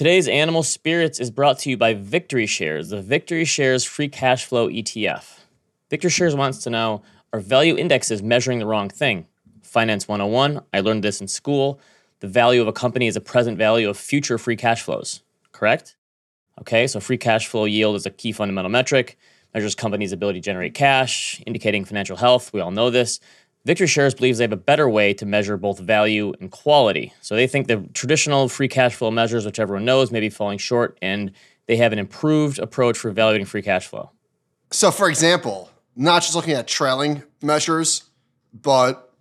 Today's Animal Spirits is brought to you by Victory Shares, the Victory Shares free cash flow ETF. Victory Shares wants to know are value indexes measuring the wrong thing? Finance 101, I learned this in school. The value of a company is a present value of future free cash flows, correct? Okay, so free cash flow yield is a key fundamental metric, measures companies' ability to generate cash, indicating financial health. We all know this. Victory Shares believes they have a better way to measure both value and quality. So they think the traditional free cash flow measures, which everyone knows, may be falling short, and they have an improved approach for evaluating free cash flow. So, for example, not just looking at trailing measures, but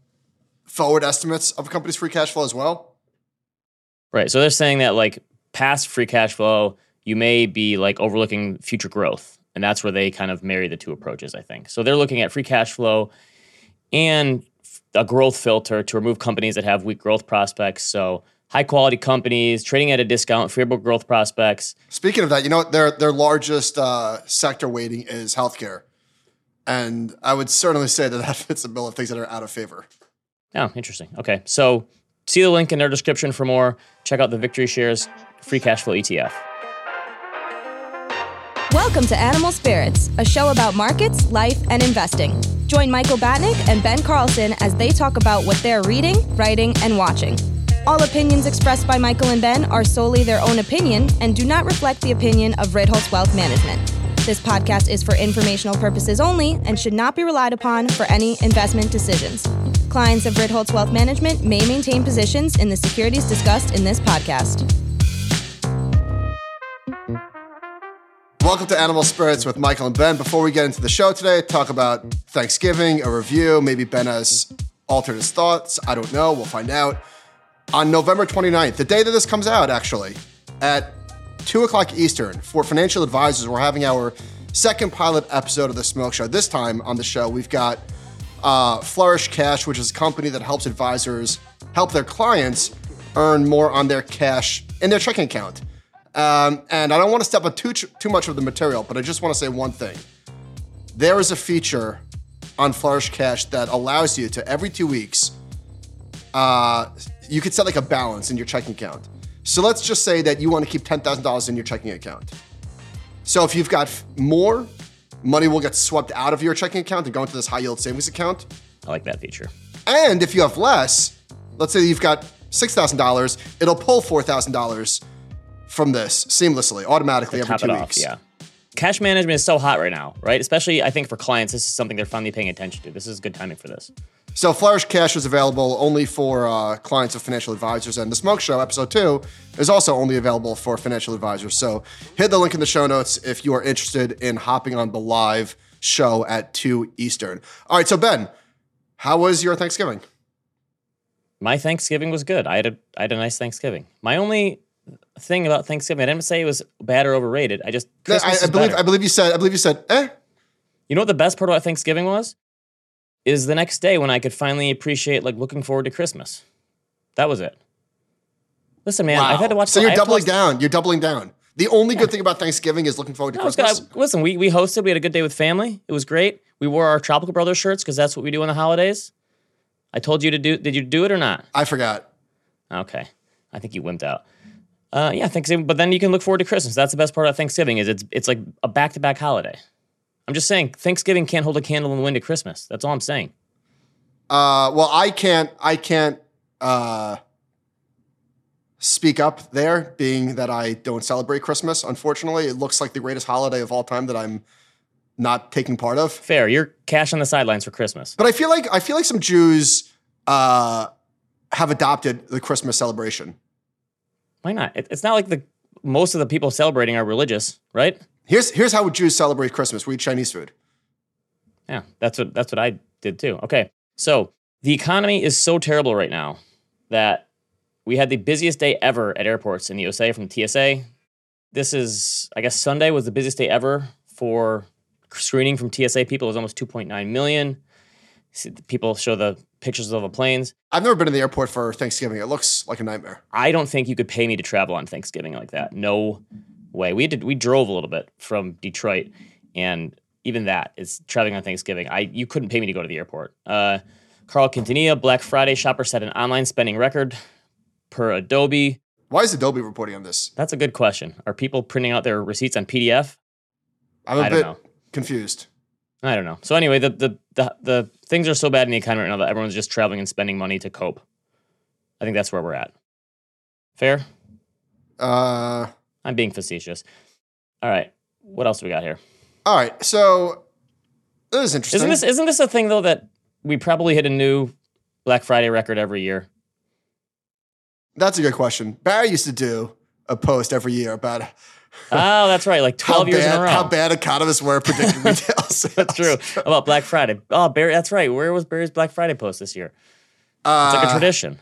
forward estimates of a company's free cash flow as well. Right. So they're saying that like past free cash flow, you may be like overlooking future growth. And that's where they kind of marry the two approaches, I think. So they're looking at free cash flow and a growth filter to remove companies that have weak growth prospects. So high quality companies trading at a discount, favorable growth prospects. Speaking of that, you know their their largest uh, sector weighting is healthcare, and I would certainly say that that fits the bill of things that are out of favor. Oh, interesting. Okay, so see the link in their description for more. Check out the Victory Shares free cash flow ETF. Welcome to Animal Spirits, a show about markets, life, and investing. Join Michael Batnick and Ben Carlson as they talk about what they're reading, writing, and watching. All opinions expressed by Michael and Ben are solely their own opinion and do not reflect the opinion of Ritholtz Wealth Management. This podcast is for informational purposes only and should not be relied upon for any investment decisions. Clients of Ritholtz Wealth Management may maintain positions in the securities discussed in this podcast. Welcome to Animal Spirits with Michael and Ben. Before we get into the show today, talk about Thanksgiving, a review. Maybe Ben has altered his thoughts. I don't know. We'll find out. On November 29th, the day that this comes out, actually, at 2 o'clock Eastern, for financial advisors, we're having our second pilot episode of the Smoke Show. This time on the show, we've got uh, Flourish Cash, which is a company that helps advisors help their clients earn more on their cash in their checking account. Um, and I don't want to step on too too much of the material, but I just want to say one thing. There is a feature on Flourish Cash that allows you to every two weeks, uh, you could set like a balance in your checking account. So let's just say that you want to keep ten thousand dollars in your checking account. So if you've got more, money will get swept out of your checking account and go into this high yield savings account. I like that feature. And if you have less, let's say you've got six thousand dollars, it'll pull four thousand dollars from this seamlessly, automatically every two weeks. off, yeah. Cash management is so hot right now, right? Especially, I think for clients, this is something they're finally paying attention to. This is good timing for this. So Flourish Cash is available only for uh, clients of financial advisors, and the Smoke Show episode two is also only available for financial advisors. So hit the link in the show notes if you are interested in hopping on the live show at two Eastern. All right, so Ben, how was your Thanksgiving? My Thanksgiving was good. I had a I had a nice Thanksgiving. My only thing about Thanksgiving, I didn't say it was bad or overrated. I just I, I believe better. I believe you said I believe you said eh. You know what the best part about Thanksgiving was? Is the next day when I could finally appreciate like looking forward to Christmas. That was it. Listen, man, I've had to watch. So I you're doubling watch- down. You're doubling down. The only good thing about Thanksgiving is looking forward to No, Christmas. good. I- listen, we, we hosted. We had a good day with family. It was great. We wore our Tropical Brothers shirts because that's what we do on the holidays. I told you to do. Did you do it or not? I forgot. Okay, I think you wimped out. Uh, yeah, Thanksgiving. But then you can look forward to Christmas. That's the best part of Thanksgiving is it's it's like a back to back holiday. I'm just saying Thanksgiving can't hold a candle in the wind to Christmas. That's all I'm saying. Uh, well, I can't. I can't uh, speak up there, being that I don't celebrate Christmas. Unfortunately, it looks like the greatest holiday of all time that I'm not taking part of. Fair. You're cash on the sidelines for Christmas. But I feel like I feel like some Jews uh, have adopted the Christmas celebration. Why not? It, it's not like the most of the people celebrating are religious, right? Here's here's how Jews celebrate Christmas: we eat Chinese food. Yeah, that's what that's what I did too. Okay, so the economy is so terrible right now that we had the busiest day ever at airports in the USA from TSA. This is, I guess, Sunday was the busiest day ever for screening from TSA people. It was almost 2.9 million. People show the pictures of the planes. I've never been to the airport for Thanksgiving. It looks like a nightmare. I don't think you could pay me to travel on Thanksgiving like that. No way. We did. We drove a little bit from Detroit, and even that is traveling on Thanksgiving. I you couldn't pay me to go to the airport. Uh, Carl Quintanilla, Black Friday shopper set an online spending record per Adobe. Why is Adobe reporting on this? That's a good question. Are people printing out their receipts on PDF? I'm a I don't bit know. confused. I don't know. So anyway, the, the the the things are so bad in the economy right now that everyone's just traveling and spending money to cope. I think that's where we're at. Fair? Uh, I'm being facetious. All right. What else do we got here? all right, so this is interesting. Isn't this isn't this a thing though that we probably hit a new Black Friday record every year? That's a good question. Barry used to do a post every year about Oh, that's right. Like how 12 years bad in a row. how bad economists were predicting retail sales. That's true. About Black Friday. Oh, Barry, that's right. Where was Barry's Black Friday post this year? It's like a Uh, tradition.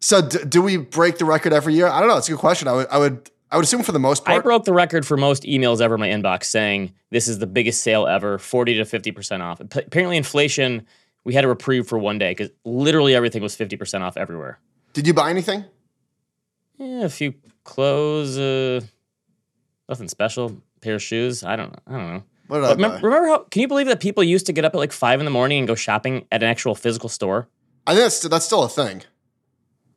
so d- do we break the record every year? I don't know. It's a good question. I would I would I would assume for the most part. I broke the record for most emails ever in my inbox saying this is the biggest sale ever, 40 to 50% off. Ap- Apparently, inflation, we had a reprieve for one day because literally everything was 50% off everywhere. Did you buy anything? Yeah, a few clothes, uh, nothing special. Pair of shoes. I don't know. I don't know. What did I remember, buy? remember how? Can you believe that people used to get up at like five in the morning and go shopping at an actual physical store? I think that's that's still a thing.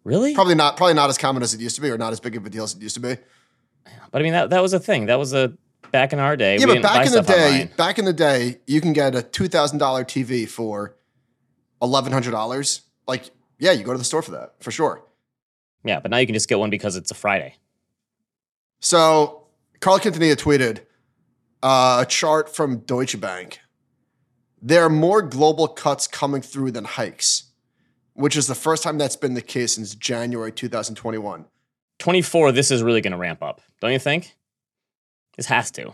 Really? Probably not probably not as common as it used to be, or not as big of a deal as it used to be. But I mean, that that was a thing. That was a back in our day. Yeah, we but back in the day, online. back in the day, you can get a two thousand dollar TV for eleven hundred dollars. Like, yeah, you go to the store for that for sure. Yeah, but now you can just get one because it's a Friday. So Carl Quintanilla tweeted uh, a chart from Deutsche Bank. There are more global cuts coming through than hikes, which is the first time that's been the case since January 2021. 24, this is really going to ramp up, don't you think? This has to.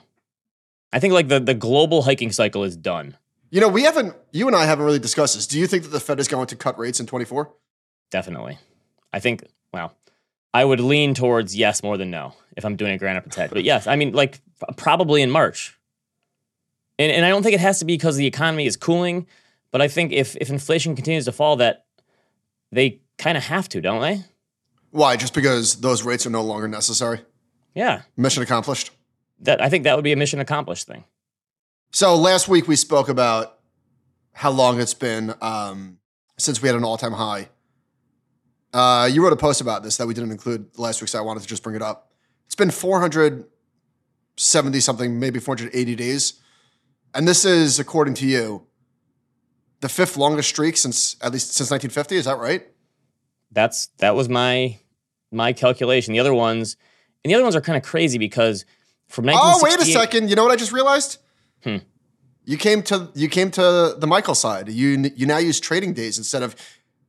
I think like the, the global hiking cycle is done. You know, we haven't, you and I haven't really discussed this. Do you think that the Fed is going to cut rates in 24? Definitely. I think, well, I would lean towards yes more than no if I'm doing a grand head. But yes, I mean, like probably in March. And, and I don't think it has to be because the economy is cooling, but I think if, if inflation continues to fall, that they kind of have to, don't they? Why? Just because those rates are no longer necessary? Yeah. Mission accomplished. That I think that would be a mission accomplished thing. So last week we spoke about how long it's been um, since we had an all-time high. Uh, you wrote a post about this that we didn't include last week, so I wanted to just bring it up. It's been 470 something, maybe 480 days, and this is, according to you, the fifth longest streak since at least since 1950. Is that right? That's that was my my calculation. The other ones, and the other ones are kind of crazy because from Oh, wait a second, You know what I just realized? Hmm. You came to you came to the Michael side. You you now use trading days instead of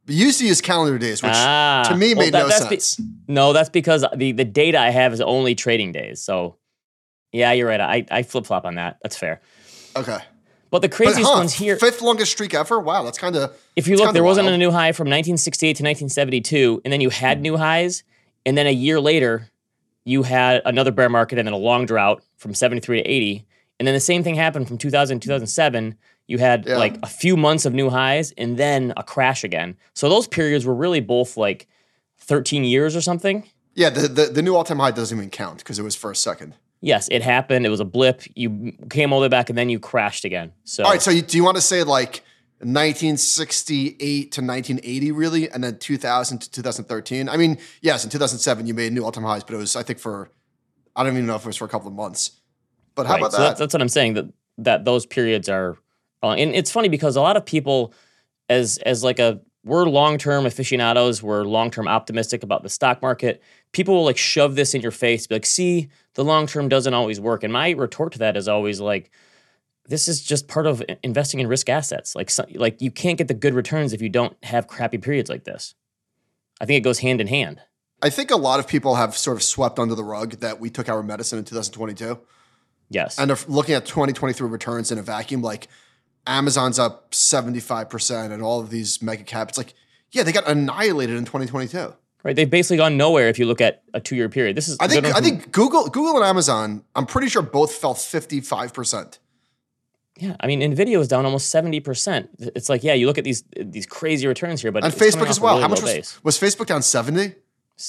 you used to use calendar days, which Ah, to me well, made that- no that's be- sense. No, that's because the the data I have is only trading days. So, yeah, you're right. I I flip flop on that. That's fair. okay, But the but craziest huh, ones here, fifth longest streak ever. Wow, that's kind of if you look, there wasn't a new high from 1968 to 1972, and then you had new highs, and then a year later, you had another bear market, and then a long drought from 73 to 80, and then the same thing happened from 2000 to 2007. You had Yeah. like a few months of new highs, and then a crash again. So those periods were really both like 13 years or something. yeah. The, the the new all time high doesn't even count because it was first second. Yes, it happened. It was a blip. You came all the way back, and then you crashed again. So All right, so you, do you want to say like 1968 to 1980, really, and then 2000 to 2013? I mean, yes, in 2007 you made new all time highs, but it was I think for I don't even know if it was for a couple of months. But how Right, about so that? That's, that's what I'm saying. That that those periods are, uh, and it's funny because a lot of people, as as like a we're long term aficionados, we're long term optimistic about the stock market. People will like shove this in your face, be like, "See, the long term doesn't always work." And my retort to that is always like, "This is just part of investing in risk assets. Like, so, like you can't get the good returns if you don't have crappy periods like this." I think it goes hand in hand. I think a lot of people have sort of swept under the rug that we took our medicine in 2022 Yes. and looking at 2023 returns in a vacuum. Like Amazon's up 75% and all of these mega caps. Like, yeah, they got annihilated in 2022. Right, they've basically gone nowhere if you look at a two-year period. This is I think I think Google Google and Amazon, I'm pretty sure both fell 55%. Yeah, I mean, Nvidia was down almost seventy percent. It's like, yeah, you look at these these crazy returns here, but And it's Facebook as well. really How much was, base. was Facebook down 70?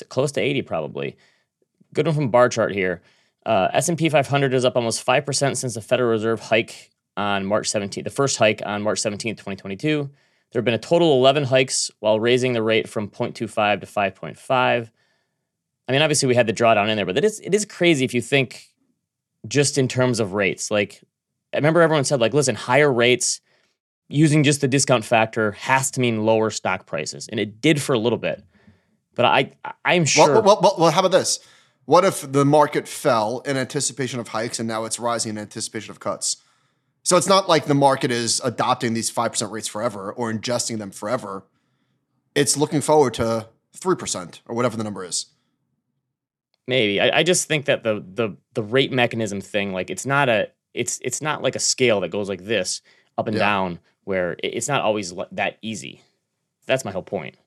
Close to eighty probably. Good one from bar chart here. Uh, S and P five hundred is up almost five percent since the Federal Reserve hike on March seventeenth. The first hike on March seventeenth, twenty twenty two. There have been a total of eleven hikes while raising the rate from 0.25 to five point five. I mean, obviously we had the drawdown in there, but it is it is crazy if you think just in terms of rates. Like I remember everyone said like, listen, higher rates using just the discount factor has to mean lower stock prices, and it did for a little bit. But I I'm sure. Well, well, well, well, how about this? What if the market fell in anticipation of hikes and now it's rising in anticipation of cuts? So it's not like the market is adopting these 5% rates forever or ingesting them forever. It's looking forward to 3% or whatever the number is. Maybe. I, I just think that the the the rate mechanism thing, like it's not a it's it's not like a scale that goes like this up and Yeah. down where it's not always that easy. That's my whole point.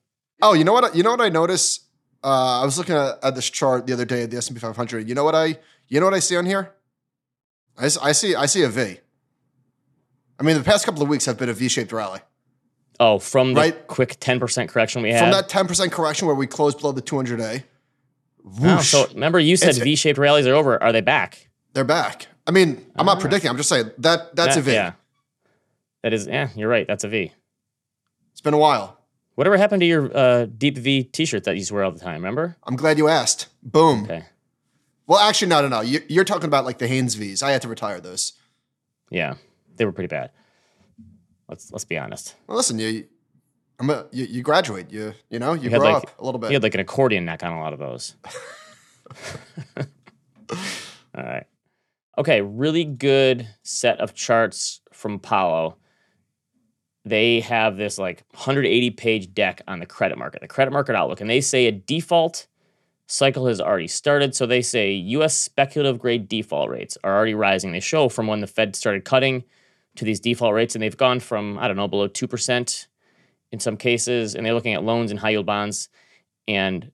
Oh, you know what? You know what I notice? Uh, I was looking at, at this chart the other day, at the S and P 500. You know what I? You know what I see on here? I see. I see a V. I mean, the past couple of weeks have been a V-shaped rally. Oh, from the Right. quick 10% correction we had. From that 10% correction where we closed below the 200A, Oh, whoosh, so remember you said It's- V-shaped rallies are over. Are they back? they're back. I mean, I'm not predicting. I'm just saying that that's That- a V. Yeah. That is, yeah, you're right. That's a V. It's been a while. Whatever happened to your uh, deep V t-shirt that you used to wear all the time? Remember? I'm glad you asked. Boom. Okay. Well, actually, no, no, no. You're talking about like the Hanes V's. I had to retire those. Yeah, they were pretty bad. Let's let's be honest. Well, listen, you, I'm a, you, you graduate. You, you know, you, had grow like- up a little bit. You had like an accordion neck on a lot of those. All right. Okay, really good set of charts from Apollo. They have this like 180 page deck on the credit market, the credit market outlook, and they say a default cycle has already started. So they say US speculative grade default rates are already rising. They show from when the Fed started cutting to these default rates, and they've gone from, I don't know, below 2% in some cases, and they're looking at loans and high yield bonds, and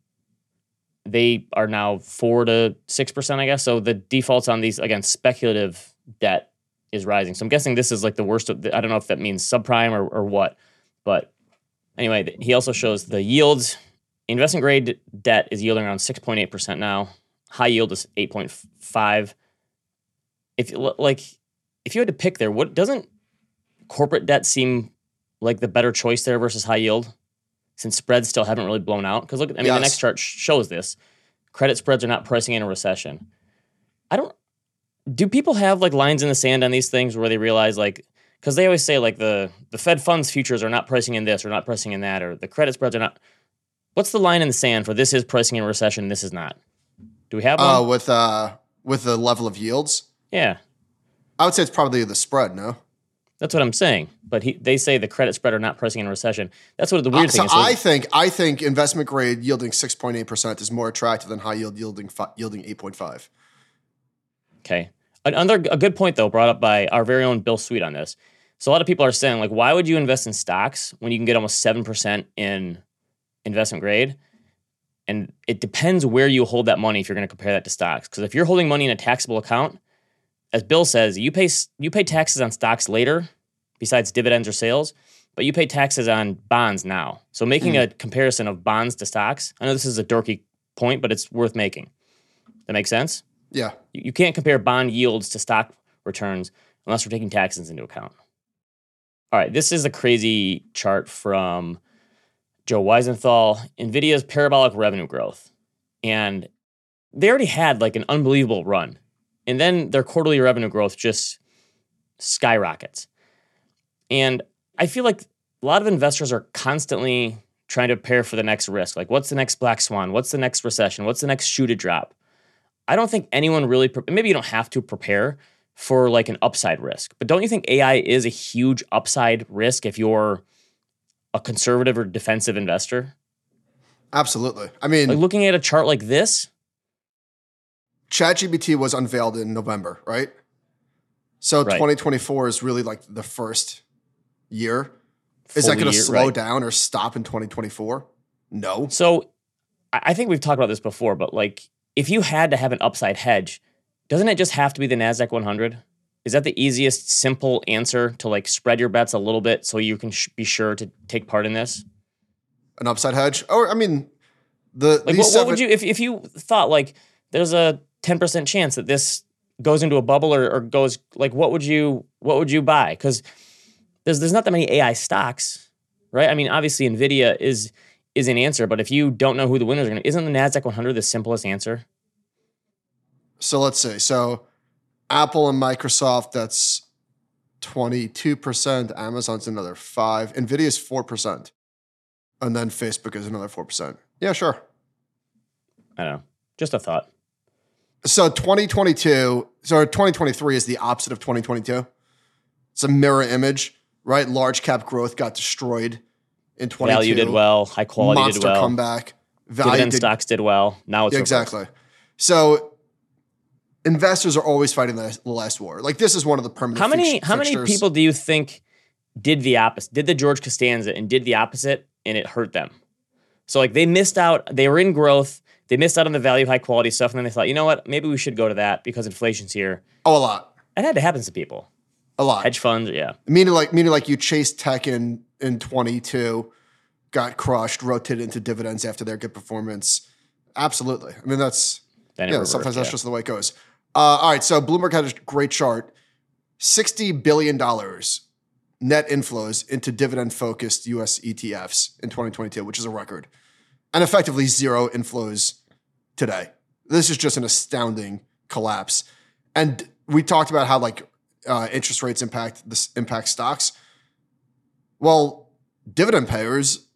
they are now four to six percent, I guess. So the defaults on these again speculative debt is rising. So I'm guessing this is like the worst. Of the, I don't know if that means subprime or, or what, but anyway, he also shows the yields. Investment grade debt is yielding around six point eight percent now. High yield is eight point five. If you- like, if you had to pick there, what doesn't corporate debt seem like the better choice there versus high yield? Since spreads still haven't really blown out. Because look, I mean, the next chart sh- shows this. Credit spreads are not pricing in a recession. I don't. Do people have like lines in the sand on these things where they realize like because they always say like the the Fed funds futures are not pricing in this or not pricing in that or the credit spreads are not. What's the line in the sand for this is pricing in a recession, this is not? Do we have one? uh, with uh, with the level of yields, yeah, I would say it's probably the spread. No, that's what I'm saying. But he, they say the credit spread are not pricing in a recession. That's what the weird Uh, thing so is. So I think I think investment grade yielding six point eight percent is more attractive than high yield yielding fi- yielding eight point five. Okay. Another a good point though brought up by our very own Bill Sweet on this. So a lot of people are saying like, why would you invest in stocks when you can get almost seven percent in investment grade? And it depends where you hold that money if you're going to compare that to stocks. Because if you're holding money in a taxable account, as Bill says, you pay you pay taxes on stocks later, besides dividends or sales, but you pay taxes on bonds now. So making hmm. a comparison of bonds to stocks, I know this is a dorky point, but it's worth making. That makes sense. Yeah, You you can't compare bond yields to stock returns unless we're taking taxes into account. All right, this is a crazy chart from Joe Weisenthal, NVIDIA's parabolic revenue growth. And they already had like an unbelievable run. And then their quarterly revenue growth just skyrockets. And I feel like a lot of investors are constantly trying to prepare for the next risk. Like, what's the next black swan? What's the next recession? What's the next shoe to drop? I don't think anyone really, pre- maybe you don't have to prepare for like an upside risk, but don't you think AI is a huge upside risk if you're a conservative or defensive investor? absolutely. I mean, Like looking at a chart like this, ChatGPT was unveiled in November, right? So Right. 2024 is really like the first year. Is that going to slow right? down or stop in 2024? No. So I think we've talked about this before, but like if you had to have an upside hedge, doesn't it just have to be the NASDAQ 100? Is that the easiest, simple answer to like spread your bets a little bit so you can sh- be sure to take part in this? An upside hedge? Or I mean, the Like, what, what would you if if you thought like there's a ten percent chance that this goes into a bubble or, or goes like what would you what would you buy? Because there's there's not that many AI stocks, right? I mean, obviously Nvidia is is an answer, but if you don't know who the winners are going to, isn't the Nasdaq 100 the simplest answer? So let's see. So Apple and Microsoft, that's 22%. Amazon's another five. Nvidia's 4%. And then Facebook is another 4%. Yeah, sure. I don't know. Just a thought. So 2022, so 2023 is the opposite of 2022. It's a mirror image, right? Large cap growth got destroyed in 22. Value did well. High quality Monster did well. comeback. Value Dividend did stocks did well. Now it's Yeah, reversed. exactly. So investors are always fighting the the last war. Like this is one of the permanent. How many fix- how many fixtures. people do you think did the opposite? Did the George Costanza and did the opposite and it hurt them? So like they missed out, they were in growth, they missed out on the value of high quality stuff, and then they thought, you know what, maybe we should go to that because inflation's here. Oh, a lot, It had to happen to people. a lot. Hedge funds, yeah. Meaning like meaning like you chased tech in in twenty two, got crushed, rotated into dividends after their good performance. Absolutely. I mean that's yeah. reversed, sometimes that's yeah. just the way it goes. Uh, all right. So Bloomberg had a great chart. Sixty billion dollars net inflows into dividend focused U.S. ETFs in 2022, which is a record, and effectively zero inflows today. This is just an astounding collapse. And we talked about how like uh, interest rates impact this impact stocks. Well, dividend payers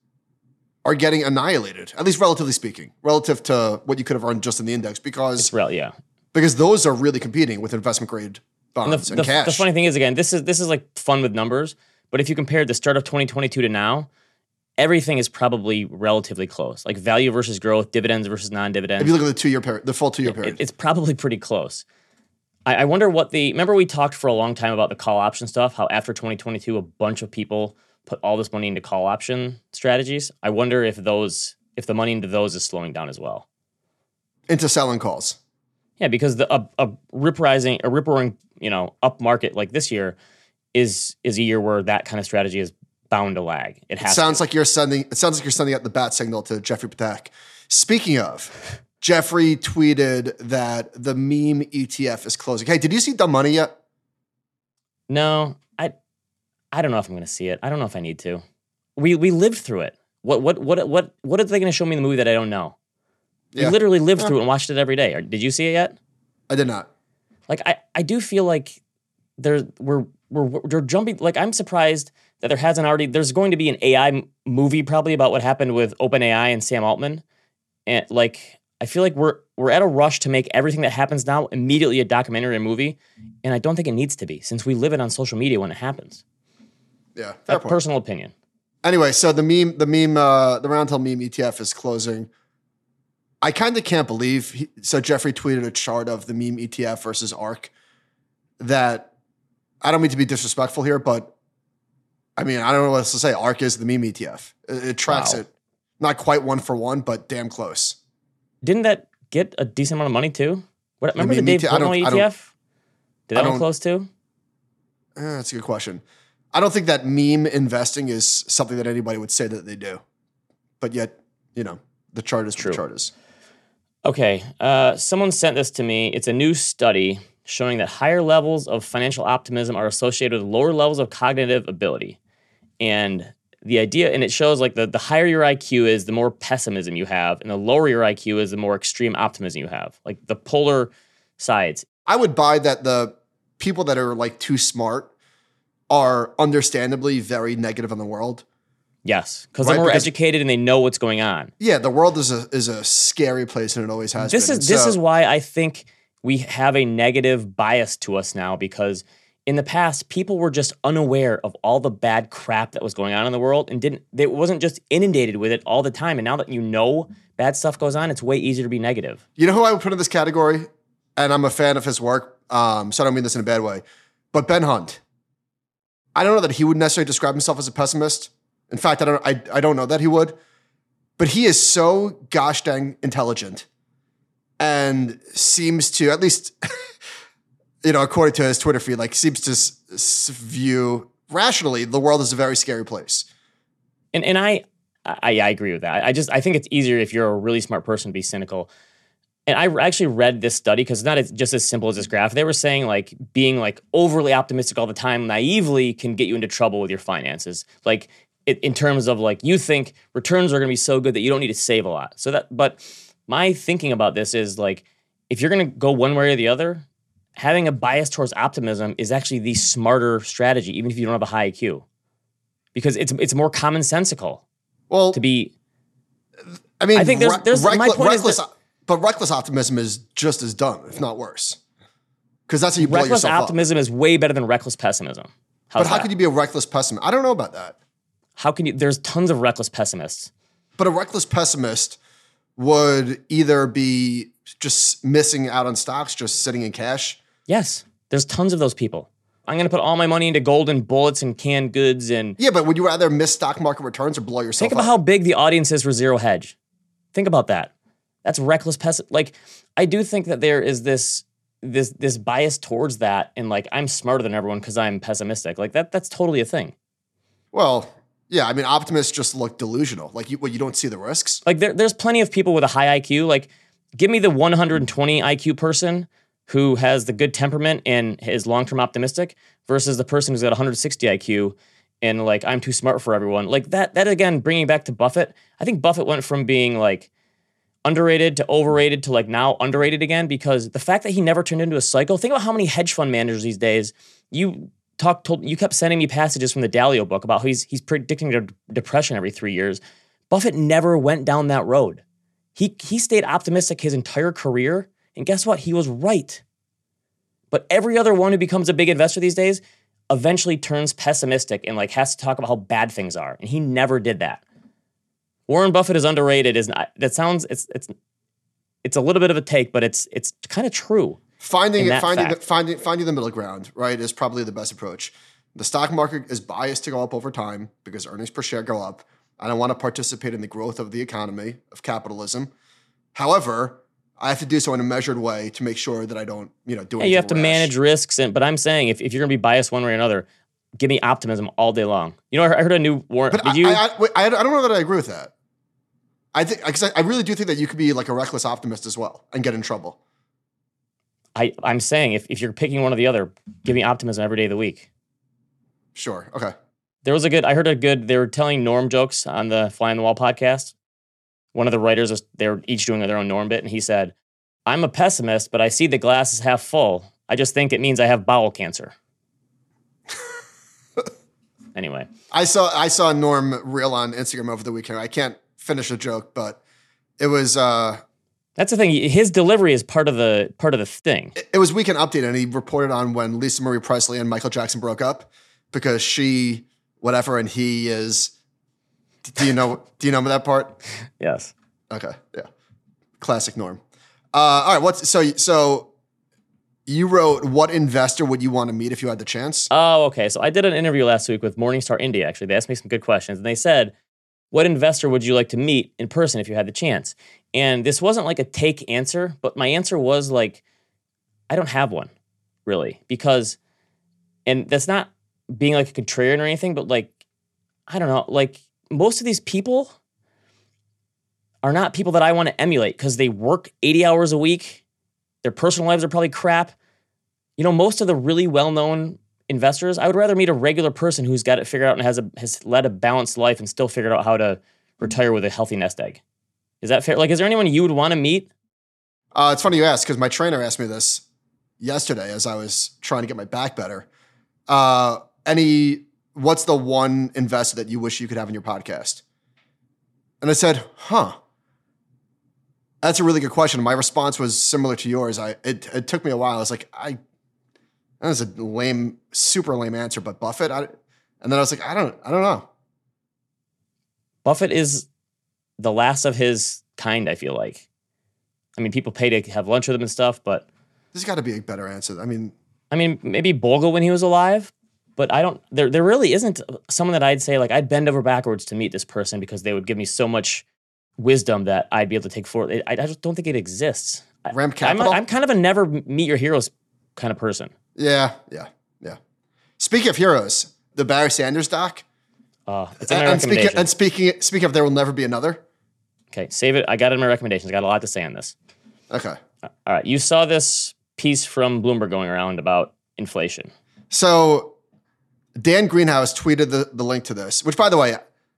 are getting annihilated, at least relatively speaking, relative to what you could have earned just in the index, because It's real, yeah. because those are really competing with investment grade And bonds the, and, the, cash. the funny thing is, again, this is this is like fun with numbers, but if you compare the start of 2022 to now, everything is probably relatively close. Like value versus growth, dividends versus non-dividends. if you look at the two year period, the full two year it- period, it's probably pretty close. I, I wonder what the remember we talked for a long time about the call option stuff. How after 2022, a bunch of people put all this money into call option strategies. I wonder if those if the money into those is slowing down as well. into selling calls. Yeah, because the a, a rip rising a rip roaring you know up market like this year is is a year where that kind of strategy is bound to lag. It It sounds to. like you're sending. It sounds like you're sending out the bat signal to Jeffrey Ptak. Speaking of, Jeffrey tweeted that the meme ETF is closing. Hey, did you see Dumb Money yet? no. I I don't know if I'm going to see it. I don't know if I need to. We we lived through it. What what what what what are they going to show me in the movie that I don't know? Yeah. We literally lived through it and watched it every day. Did you see it yet? I did not. Like I, I do feel like there we're we're we're jumping. Like I'm surprised that there hasn't already. There's going to be an AI movie probably about what happened with OpenAI and Sam Altman, and like I feel like we're we're at a rush to make everything that happens now immediately a documentary or movie, and I don't think it needs to be since we live it on social media when it happens. Yeah, fair personal opinion. Anyway, so the meme, the meme, uh, the Roundhill meme ETF is closing. I kind of can't believe. He, so Jeffrey tweeted a chart of the meme ETF versus ARK. That I don't mean to be disrespectful here, but I mean I don't know what else to say. ARK is the meme ETF. It, it tracks Wow. it, not quite one for one, but damn close. Didn't that get a decent amount of money too? What, remember the meme Dave ETF? I don't- Portnoy ETF? Did that one close too? Eh, that's a good question. I don't think that meme investing is something that anybody would say that they do, but yet you know the chart is True. the chart is. Okay, uh, someone sent this to me. It's a new study showing that higher levels of financial optimism are associated with lower levels of cognitive ability. And the idea, and it shows like the, the higher your IQ is, the more pessimism you have, and the lower your IQ is, the more extreme optimism you have. Like the polar sides. I would buy that the people that are like too smart are understandably very negative on the world. Yes, because Right, they're more because- educated and they know what's going on. Yeah, the world is a is a scary place and it always has this been. is this is why I think we have a negative bias to us now because in the past people were just unaware of all the bad crap that was going on in the world and didn't they wasn't just inundated with it all the time and now that you know bad stuff goes on it's way easier to be negative. You know who I would put in this category? And I'm a fan of his work. Um, so I don't mean this in a bad way. But Ben Hunt. I don't know that he would necessarily describe himself as a pessimist. In fact, I don't I, I don't know that he would. But he is so gosh dang intelligent and seems to, at least, you know, according to his Twitter feed, like seems to s- s- view rationally the world is a very scary place. And and I I, I agree with that. I just I think it's easier if you're a really smart person to be cynical. And I actually read this study because it's not as, just as simple as this graph. They were saying like being like overly optimistic all the time naively can get you into trouble with your finances. Like it, in terms of like you think returns are going to be so good that you don't need to save a lot. So that, but my thinking about this is like if you're going to go one way or the other, having a bias towards optimism is actually the smarter strategy, even if you don't have a high IQ, because it's it's more commonsensical Well, to be. I mean, I think there's- there's- my point is reckless, that- but reckless optimism is just as dumb, if not worse. Because that's how you blow Reckless yourself optimism is way better than reckless pessimism. How's But how that? could you be a reckless pessimist? I don't know about that. How can you? There's tons of reckless pessimists. But a reckless pessimist would either be just missing out on stocks, just sitting in cash. Yes, there's tons of those people. I'm going to put all my money into golden bullets and canned goods and Yeah, but would you rather miss stock market returns or blow yourself think about up? how big the audience is for Zero Hedge. Think about that. That's reckless pessimist. Like I do think that there is this this this bias towards that and like I'm smarter than everyone because I'm pessimistic. Like that that's totally a thing. well, yeah, I mean, optimists just look delusional. Like you, well, you don't see the risks. Like there, there's plenty of people with a high IQ. Like give me the 120 IQ person who has the good temperament and is long term optimistic versus the person who's got 160 IQ and like I'm too smart for everyone. Like that. That again, bringing back to Buffett. I think Buffett went from being like underrated to overrated to like now underrated again because the fact that he never turned into a cycle. Think about how many hedge fund managers these days you talked told you kept sending me passages from the Dalio book about how he's he's predicting de- depression every 3 years. Buffett never went down that road. He he stayed optimistic his entire career and guess what? He was right. But every other one who becomes a big investor these days eventually turns pessimistic and like has to talk about how bad things are and he never did that. Warren Buffett is underrated. Is not, that sounds it's it's it's a little bit of a take, but it's it's kind of true. Finding it, finding the, finding finding the middle ground, right, is probably the best approach. The stock market is biased to go up over time because earnings per share go up. I don't want to participate in the growth of the economy of capitalism. However, I have to do so in a measured way to make sure that I don't, you know, do Yeah, you have to manage risks, and but I'm saying if, if you're gonna be biased one way or another, give me optimism all day long. You know, I heard, a new Warren. But I, you? I, I, I don't know that I agree with that. I think because I, I really do think that you could be like a reckless optimist as well and get in trouble. I, I'm saying if, if you're picking one or the other, give me optimism every day of the week. Sure. Okay. There was a good, I heard a good, they were telling norm jokes on the Fly on the Wall podcast. One of the writers, was, they were each doing their own norm bit, and he said, I'm a pessimist, but I see the glass is half full. I just think it means I have bowel cancer. anyway, I saw I saw Norm reel on Instagram over the weekend. I can't finish a joke, but it was uh that's the thing. His delivery is part of the part of the thing. it was weekend update, and he reported on when Lisa Marie Presley and Michael Jackson broke up because she whatever and he is. Do you know? Do you know that part? Yes. Okay, yeah, classic Norm. Uh, all right, what's so so? You wrote what investor would you want to meet if you had the chance? Oh, okay. So I did an interview last week with Morningstar India, actually. They asked me some good questions, and they said, What investor would you like to meet in person if you had the chance? And this wasn't like a take answer, but my answer was like, I don't have one, really, because, and that's not being like a contrarian or anything, but like, I don't know, like most of these people are not people that I want to emulate because they work 80 hours a week. Their personal lives are probably crap. You know, most of the really well-known investors, I would rather meet a regular person who's got it figured out and has a has led a balanced life and still figured out how to retire with a healthy nest egg. Is that fair? Like, is there anyone you would want to meet? Uh, it's funny you ask because my trainer asked me this yesterday as I was trying to get my back better. Uh, any, what's the one investor that you wish you could have in your podcast? And I said, huh. That's a really good question. My response was similar to yours. I it, it took me a while. I was like, I that was a lame, super lame answer, but Buffett. I, and then I was like, I don't, I don't know. Buffett is the last of his kind. I feel like. I mean, people pay to have lunch with him and stuff, but There's got to be a better answer. I mean, I mean, maybe Bogle when he was alive, but I don't. There, there really isn't someone that I'd say like I'd bend over backwards to meet this person because they would give me so much wisdom that I'd be able to take forward. I, I just don't think it exists. Ramp I'm, a, Capital? I'm kind of a never meet your heroes kind of person. yeah, yeah, yeah. Speaking of heroes, the Barry Sanders doc. Uh, it's in my And, speaking, and speaking, speaking of, there will never be another. okay, save it. I got it in my recommendations. I got a lot to say on this. Okay, All right, you saw this piece from Bloomberg going around about inflation. so Dan Greenhouse tweeted the, the link to this. Which, by the way,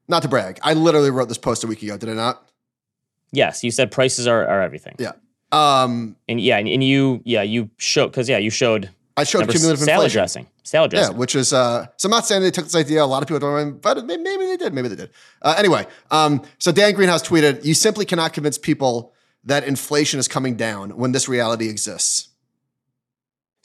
Not to brag, I literally wrote this post a week ago. Did I not? Yes, you said prices are, are everything. Yeah. Um, And yeah, and, and you yeah you showed because yeah you showed I showed remember, cumulative salad inflation. dressing salad Yeah, which is uh, so I'm not saying they took this idea. A lot of people don't, but maybe, maybe they did. Maybe they did. Uh, anyway, um, so Dan Greenhouse tweeted, "You simply cannot convince people that inflation is coming down when this reality exists."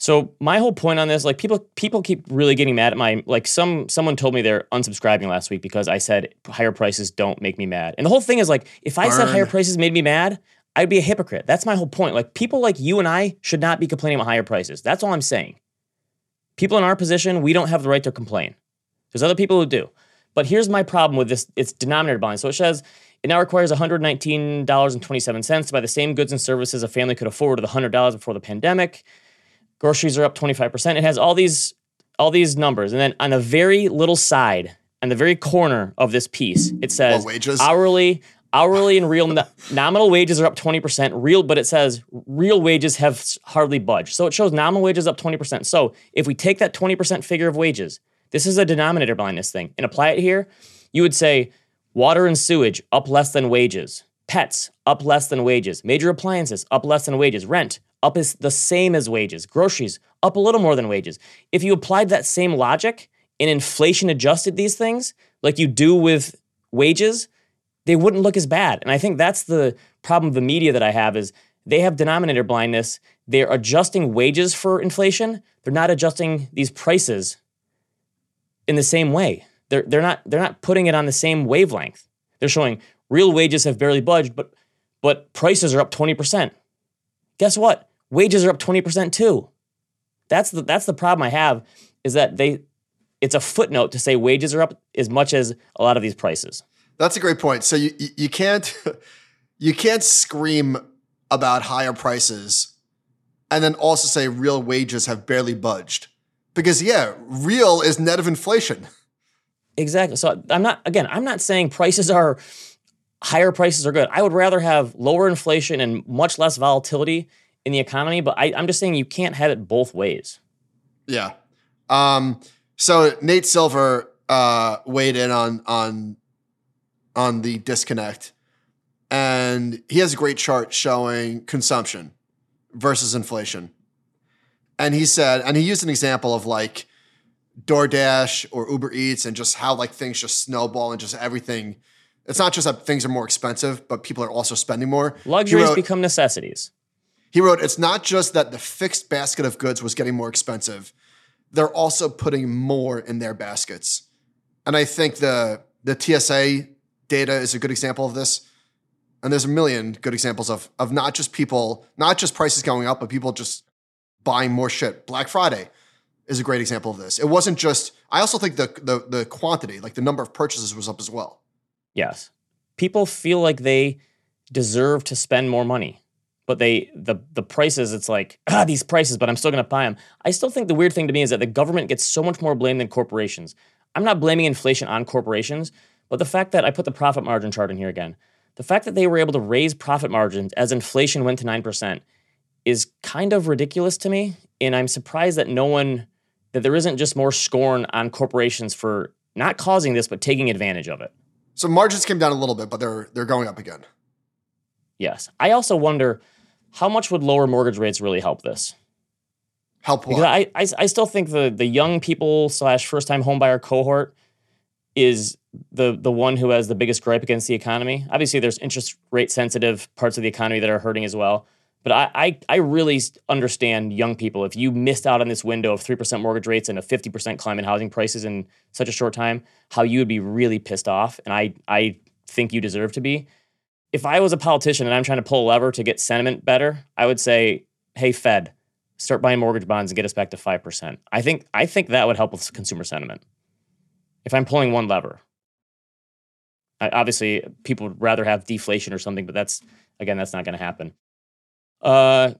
So my whole point on this, like people people keep really getting mad at my like some someone told me they're unsubscribing last week because I said higher prices don't make me mad. And the whole thing is like if I said higher prices made me mad, I'd be a hypocrite. That's my whole point. Like people like you and I should not be complaining about higher prices. That's all I'm saying. People in our position, we don't have the right to complain. There's other people who do. But here's my problem with this it's denominator buying. So it says it now requires $119.27 to buy the same goods and services a family could afford with $100 before the pandemic. Groceries are up 25%. It has all these all these numbers. And then on the very little side, on the very corner of this piece, it says wages? hourly hourly and real no- nominal wages are up 20%, real but it says real wages have hardly budged. So it shows nominal wages up 20%. So if we take that 20% figure of wages, this is a denominator blindness thing, and apply it here, you would say water and sewage up less than wages, pets up less than wages, major appliances up less than wages, rent up is the same as wages, groceries up a little more than wages. If you applied that same logic and inflation adjusted these things like you do with wages, they wouldn't look as bad. And I think that's the problem of the media that I have is they have denominator blindness. They're adjusting wages for inflation. They're not adjusting these prices in the same way. They're they're not they're not putting it on the same wavelength. They're showing real wages have barely budged, but but prices are up 20%. Guess what? Wages are up 20% too. That's the that's the problem I have is that they it's a footnote to say wages are up as much as a lot of these prices. That's a great point. So you you, you can't you can't scream about higher prices and then also say real wages have barely budged. Because yeah, real is net of inflation. Exactly. So I'm not again, I'm not saying prices are higher prices are good. I would rather have lower inflation and much less volatility in the economy, but I, I'm just saying you can't have it both ways. Yeah. Um, so Nate Silver uh, weighed in on on on the disconnect, and he has a great chart showing consumption versus inflation. And he said, and he used an example of like DoorDash or Uber Eats and just how like things just snowball and just everything. It's not just that things are more expensive, but people are also spending more. Luxuries wrote- become necessities. He wrote, it's not just that the fixed basket of goods was getting more expensive, they're also putting more in their baskets. And I think the the TSA data is a good example of this. And there's a million good examples of of not just people, not just prices going up, but people just buying more shit. Black Friday is a great example of this. It wasn't just I also think the the the quantity, like the number of purchases was up as well. Yes. People feel like they deserve to spend more money. But they the the prices, it's like, ah, these prices, but I'm still gonna buy them. I still think the weird thing to me is that the government gets so much more blame than corporations. I'm not blaming inflation on corporations, but the fact that I put the profit margin chart in here again, the fact that they were able to raise profit margins as inflation went to 9% is kind of ridiculous to me. And I'm surprised that no one that there isn't just more scorn on corporations for not causing this, but taking advantage of it. So margins came down a little bit, but they're they're going up again. Yes. I also wonder how much would lower mortgage rates really help this? Help what? Because I, I, I still think the the young people slash first time homebuyer cohort is the the one who has the biggest gripe against the economy. Obviously, there's interest rate sensitive parts of the economy that are hurting as well. But I, I, I really understand young people. If you missed out on this window of 3% mortgage rates and a 50% climb in housing prices in such a short time, how you would be really pissed off. And I, I think you deserve to be. If I was a politician and I'm trying to pull a lever to get sentiment better, I would say, hey, Fed, start buying mortgage bonds and get us back to 5%. I think, I think that would help with consumer sentiment. If I'm pulling one lever. I, obviously, people would rather have deflation or something, but that's, again, that's not going to happen. Uh,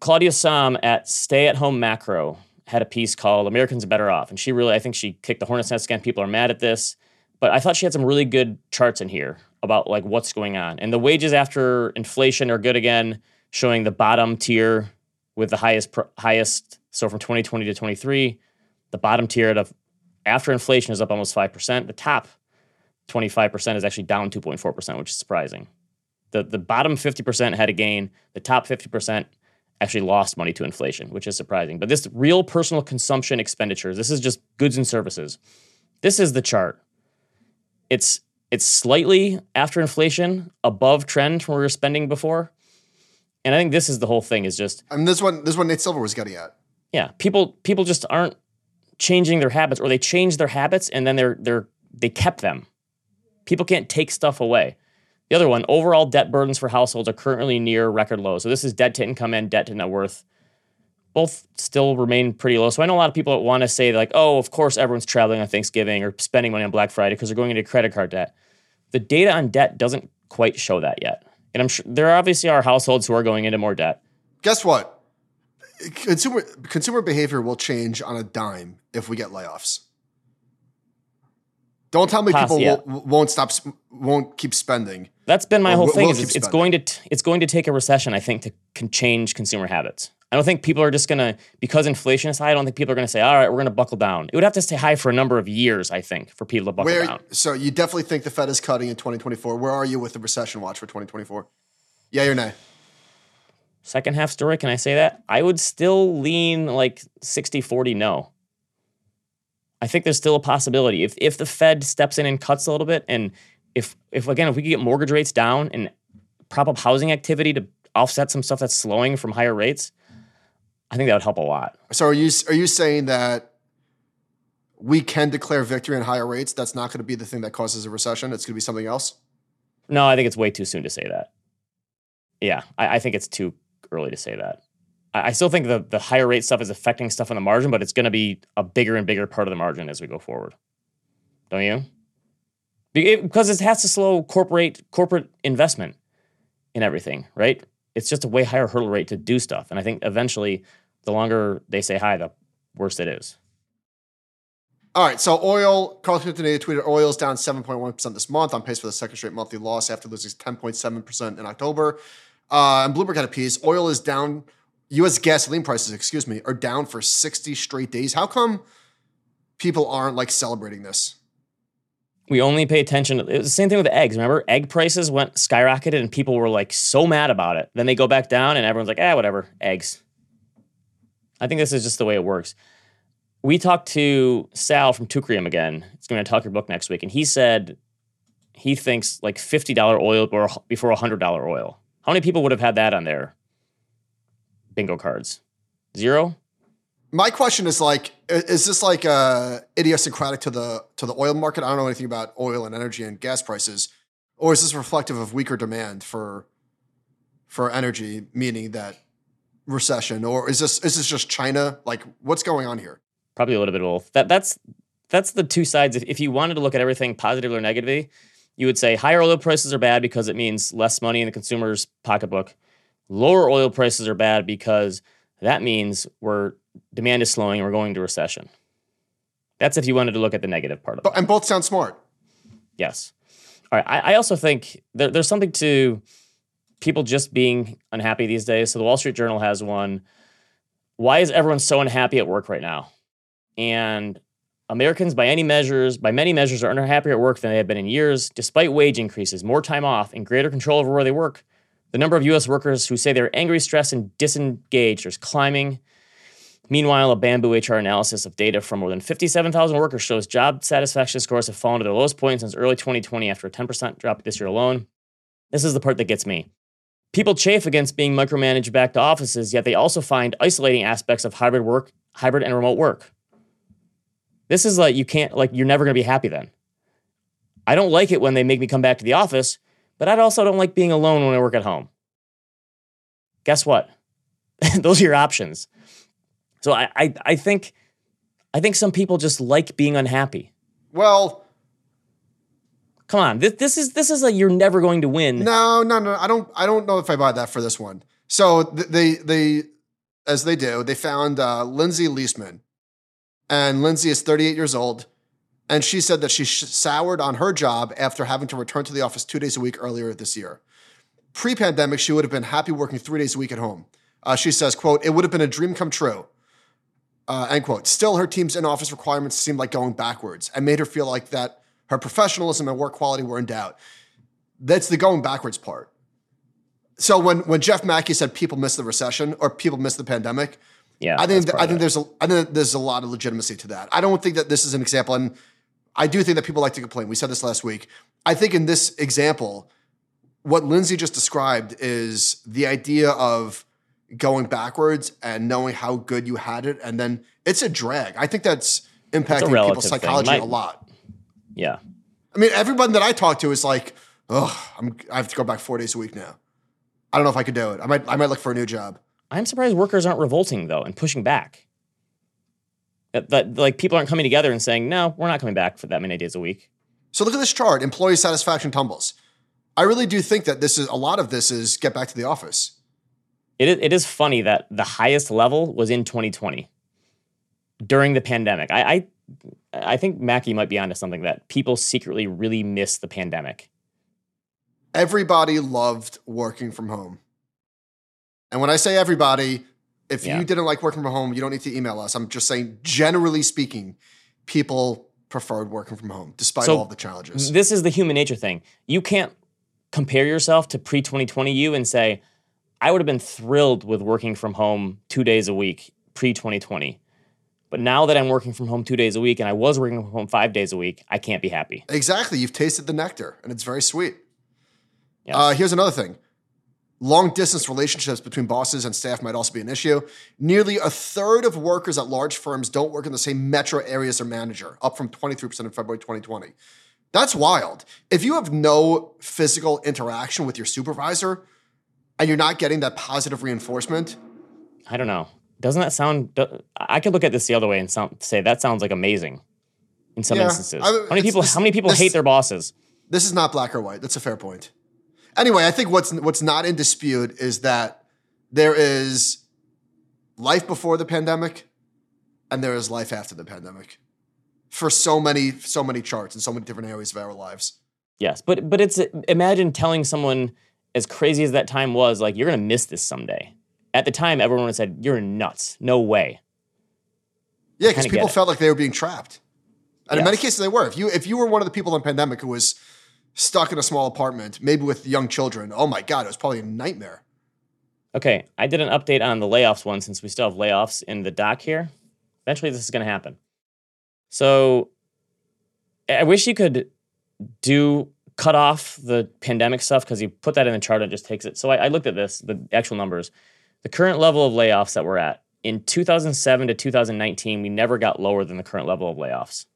Claudia Sahm at Stay at Home Macro had a piece called Americans Are Better Off. And she really, I think she kicked the hornet's nest again. People are mad at this. But I thought she had some really good charts in here about like what's going on. And the wages after inflation are good again, showing the bottom tier with the highest pr- highest. So from 2020 to 23, the bottom tier of after inflation is up almost 5%. The top 25% is actually down 2.4%, which is surprising. The, the bottom 50% had a gain, the top 50% actually lost money to inflation, which is surprising. But this real personal consumption expenditures, this is just goods and services. This is the chart. It's it's slightly after inflation above trend from where we were spending before. And I think this is the whole thing is just I mean, this one, this one Nate Silver was getting at. yeah, people people just aren't changing their habits or they change their habits and then they're they're they kept them. People can't take stuff away. The other one, overall debt burdens for households are currently near record low. So this is debt to income and debt to net worth. Both still remain pretty low. So I know a lot of people that want to say like, "Oh, of course everyone's traveling on Thanksgiving or spending money on Black Friday because they're going into credit card debt." The data on debt doesn't quite show that yet. And I'm sure there obviously are households who are going into more debt. Guess what? Consumer consumer behavior will change on a dime if we get layoffs. Don't tell me people yeah. will, won't stop, won't keep spending. That's been my whole will- thing. Is it's, going to t- it's going to take a recession, I think, to can change consumer habits. I don't think people are just gonna because inflation is high. I don't think people are gonna say, "All right, we're gonna buckle down." It would have to stay high for a number of years, I think, for people to buckle Where down. so you definitely think the Fed is cutting in 2024. Where are you with the recession watch for 2024? Yeah or nay? Second half story, can I say that? I would still lean like 60-40 no. I think there's still a possibility if if the Fed steps in and cuts a little bit, and if if again if we could get mortgage rates down and prop up housing activity to offset some stuff that's slowing from higher rates, I think that would help a lot. So are you are you saying that we can declare victory on higher rates? That's not going to be the thing that causes a recession. It's going to be something else. No, I think it's way too soon to say that. Yeah, I, I think it's too early to say that. I, I still think the the higher rate stuff is affecting stuff on the margin, but it's going to be a bigger and bigger part of the margin as we go forward. Don't you? Because it has to slow corporate corporate investment in everything, right? It's just a way higher hurdle rate to do stuff, and I think eventually, the longer they say high, the worse it is. All right, so oil, Carl Quintanilla tweeted oil's down 7.1% this month on pace for the second straight monthly loss after losing 10.7% in October. Uh, and Bloomberg had a piece. Oil is down, US gasoline prices, excuse me, are down for 60 straight days. How come people aren't like celebrating this? we only pay attention. It was the same thing with eggs. Remember, egg prices went skyrocketed, and people were like so mad about it. Then they go back down, and everyone's like, "Ah, whatever, eggs." I think this is just the way it works. We talked to Sal from Teucrium again. He's going to talk your book next week, and he said he thinks like fifty dollar oil or before hundred dollar oil. How many people would have had that on their bingo cards? Zero. My question is like, is this like uh, idiosyncratic to the to the oil market? I don't know anything about oil and energy and gas prices, or is this reflective of weaker demand for for energy, meaning that recession, or is this is this just China? Like, what's going on here? probably a little bit of both. That that's that's the two sides. If, if you wanted to look at everything positively or negatively, you would say higher oil prices are bad because it means less money in the consumer's pocketbook. Lower oil prices are bad because that means we're demand is slowing and we're going to recession. That's if you wanted to look at the negative part of it. And both sound smart. Yes. All right. I, I also think there, there's something to people just being unhappy these days. So the Wall Street Journal has one. Why is everyone so unhappy at work right now? And Americans, by any measures, by many measures, are unhappier at work than they have been in years, despite wage increases, more time off, and greater control over where they work. The number of U.S. workers who say they're angry, stressed, and disengaged is climbing. Meanwhile, a Bamboo HR analysis of data from more than 57,000 workers shows job satisfaction scores have fallen to their lowest point since early 2020 after a 10% drop this year alone. This is the part that gets me. People chafe against being micromanaged back to offices, yet they also find isolating aspects of hybrid work, hybrid and remote work. This is like you can't like you're never going to be happy then. I don't like it when they make me come back to the office, but I also don't like being alone when I work at home. Guess what? Those are your options. So I, I I think I think some people just like being unhappy. Well, Come on, this this is this is like you're never going to win. no, no, no. I don't. I don't know if I buy that for this one. So they they as they do, they found uh, Lindsay Leisman, and Lindsay is 38 years old, and she said that she sh- soured on her job after having to return to the office two days a week earlier this year. Pre-pandemic, she would have been happy working three days a week at home. Uh, she says, "quote It would have been a dream come true." Uh, end quote. Still, her team's in-office requirements seemed like going backwards and made her feel like that her professionalism and work quality were in doubt. That's the going backwards part. So when when Jeff Macke said people miss the recession or people miss the pandemic, Yeah, I think I think there's a I think there's a lot of legitimacy to that. I don't think that this is an example, and I do think that people like to complain. We said this last week. I think in this example, what Lindsay just described is the idea of going backwards and knowing how good you had it, and then it's a drag. I think that's impacting people's psychology My- a lot. Yeah. I mean, everyone that I talk to is like, "Oh, I'm, I have to go back four days a week now." I don't know if I could do it. I might I might look for a new job. I'm surprised workers aren't revolting though and pushing back. Uh, that, that like people aren't coming together and saying, "No, we're not coming back for that many days a week." So look at this chart: employee satisfaction tumbles. I really do think that this is a lot of this is get back to the office. It is, it is funny that the highest level was in 2020 during the pandemic. I, I I think Macke might be onto something that people secretly really miss the pandemic. Everybody loved working from home, and when I say everybody, if Yeah. you didn't like working from home, you don't need to email us. I'm just saying, generally speaking, people preferred working from home despite So, all the challenges. This is the human nature thing. You can't compare yourself to pre 2020 you and say, I would have been thrilled with working from home two days a week pre 2020. But now that I'm working from home two days a week and I was working from home five days a week, I can't be happy. Exactly. You've tasted the nectar, and it's very sweet. Yes. Uh, here's another thing long distance relationships between bosses and staff might also be an issue. Nearly a third of workers at large firms don't work in the same metro area as their manager, up from 23% in February 2020. That's wild. If you have no physical interaction with your supervisor and you're not getting that positive reinforcement, I don't know. Doesn't that sound? I could look at this the other way and sound, say that sounds like amazing. In some Yeah, instances, I- how many people? this- how many people this- hate their bosses? this is not black or white. That's a fair point. Anyway, I think what's what's not in dispute is that there is life before the pandemic and there is life after the pandemic for so many so many charts and so many different areas of our lives. Yes, but but it's imagine telling someone as crazy as that time was, like you're gonna miss this someday. At the time, everyone said, "You're nuts. No way." Yeah, because people felt like they were being trapped. And in many cases they were. If you if you were one of the people in the pandemic who was stuck in a small apartment, maybe with young children, oh my God, it was probably a nightmare. Okay, I did an update on the layoffs one since we still have layoffs in the doc here. Eventually, this is going to happen. So, I wish you could do cut off the pandemic stuff because you put that in the chart and it just takes it. So, I, I looked at this, the actual numbers. The current level of layoffs that we're at in 2007 to 2019, we never got lower than the current level of layoffs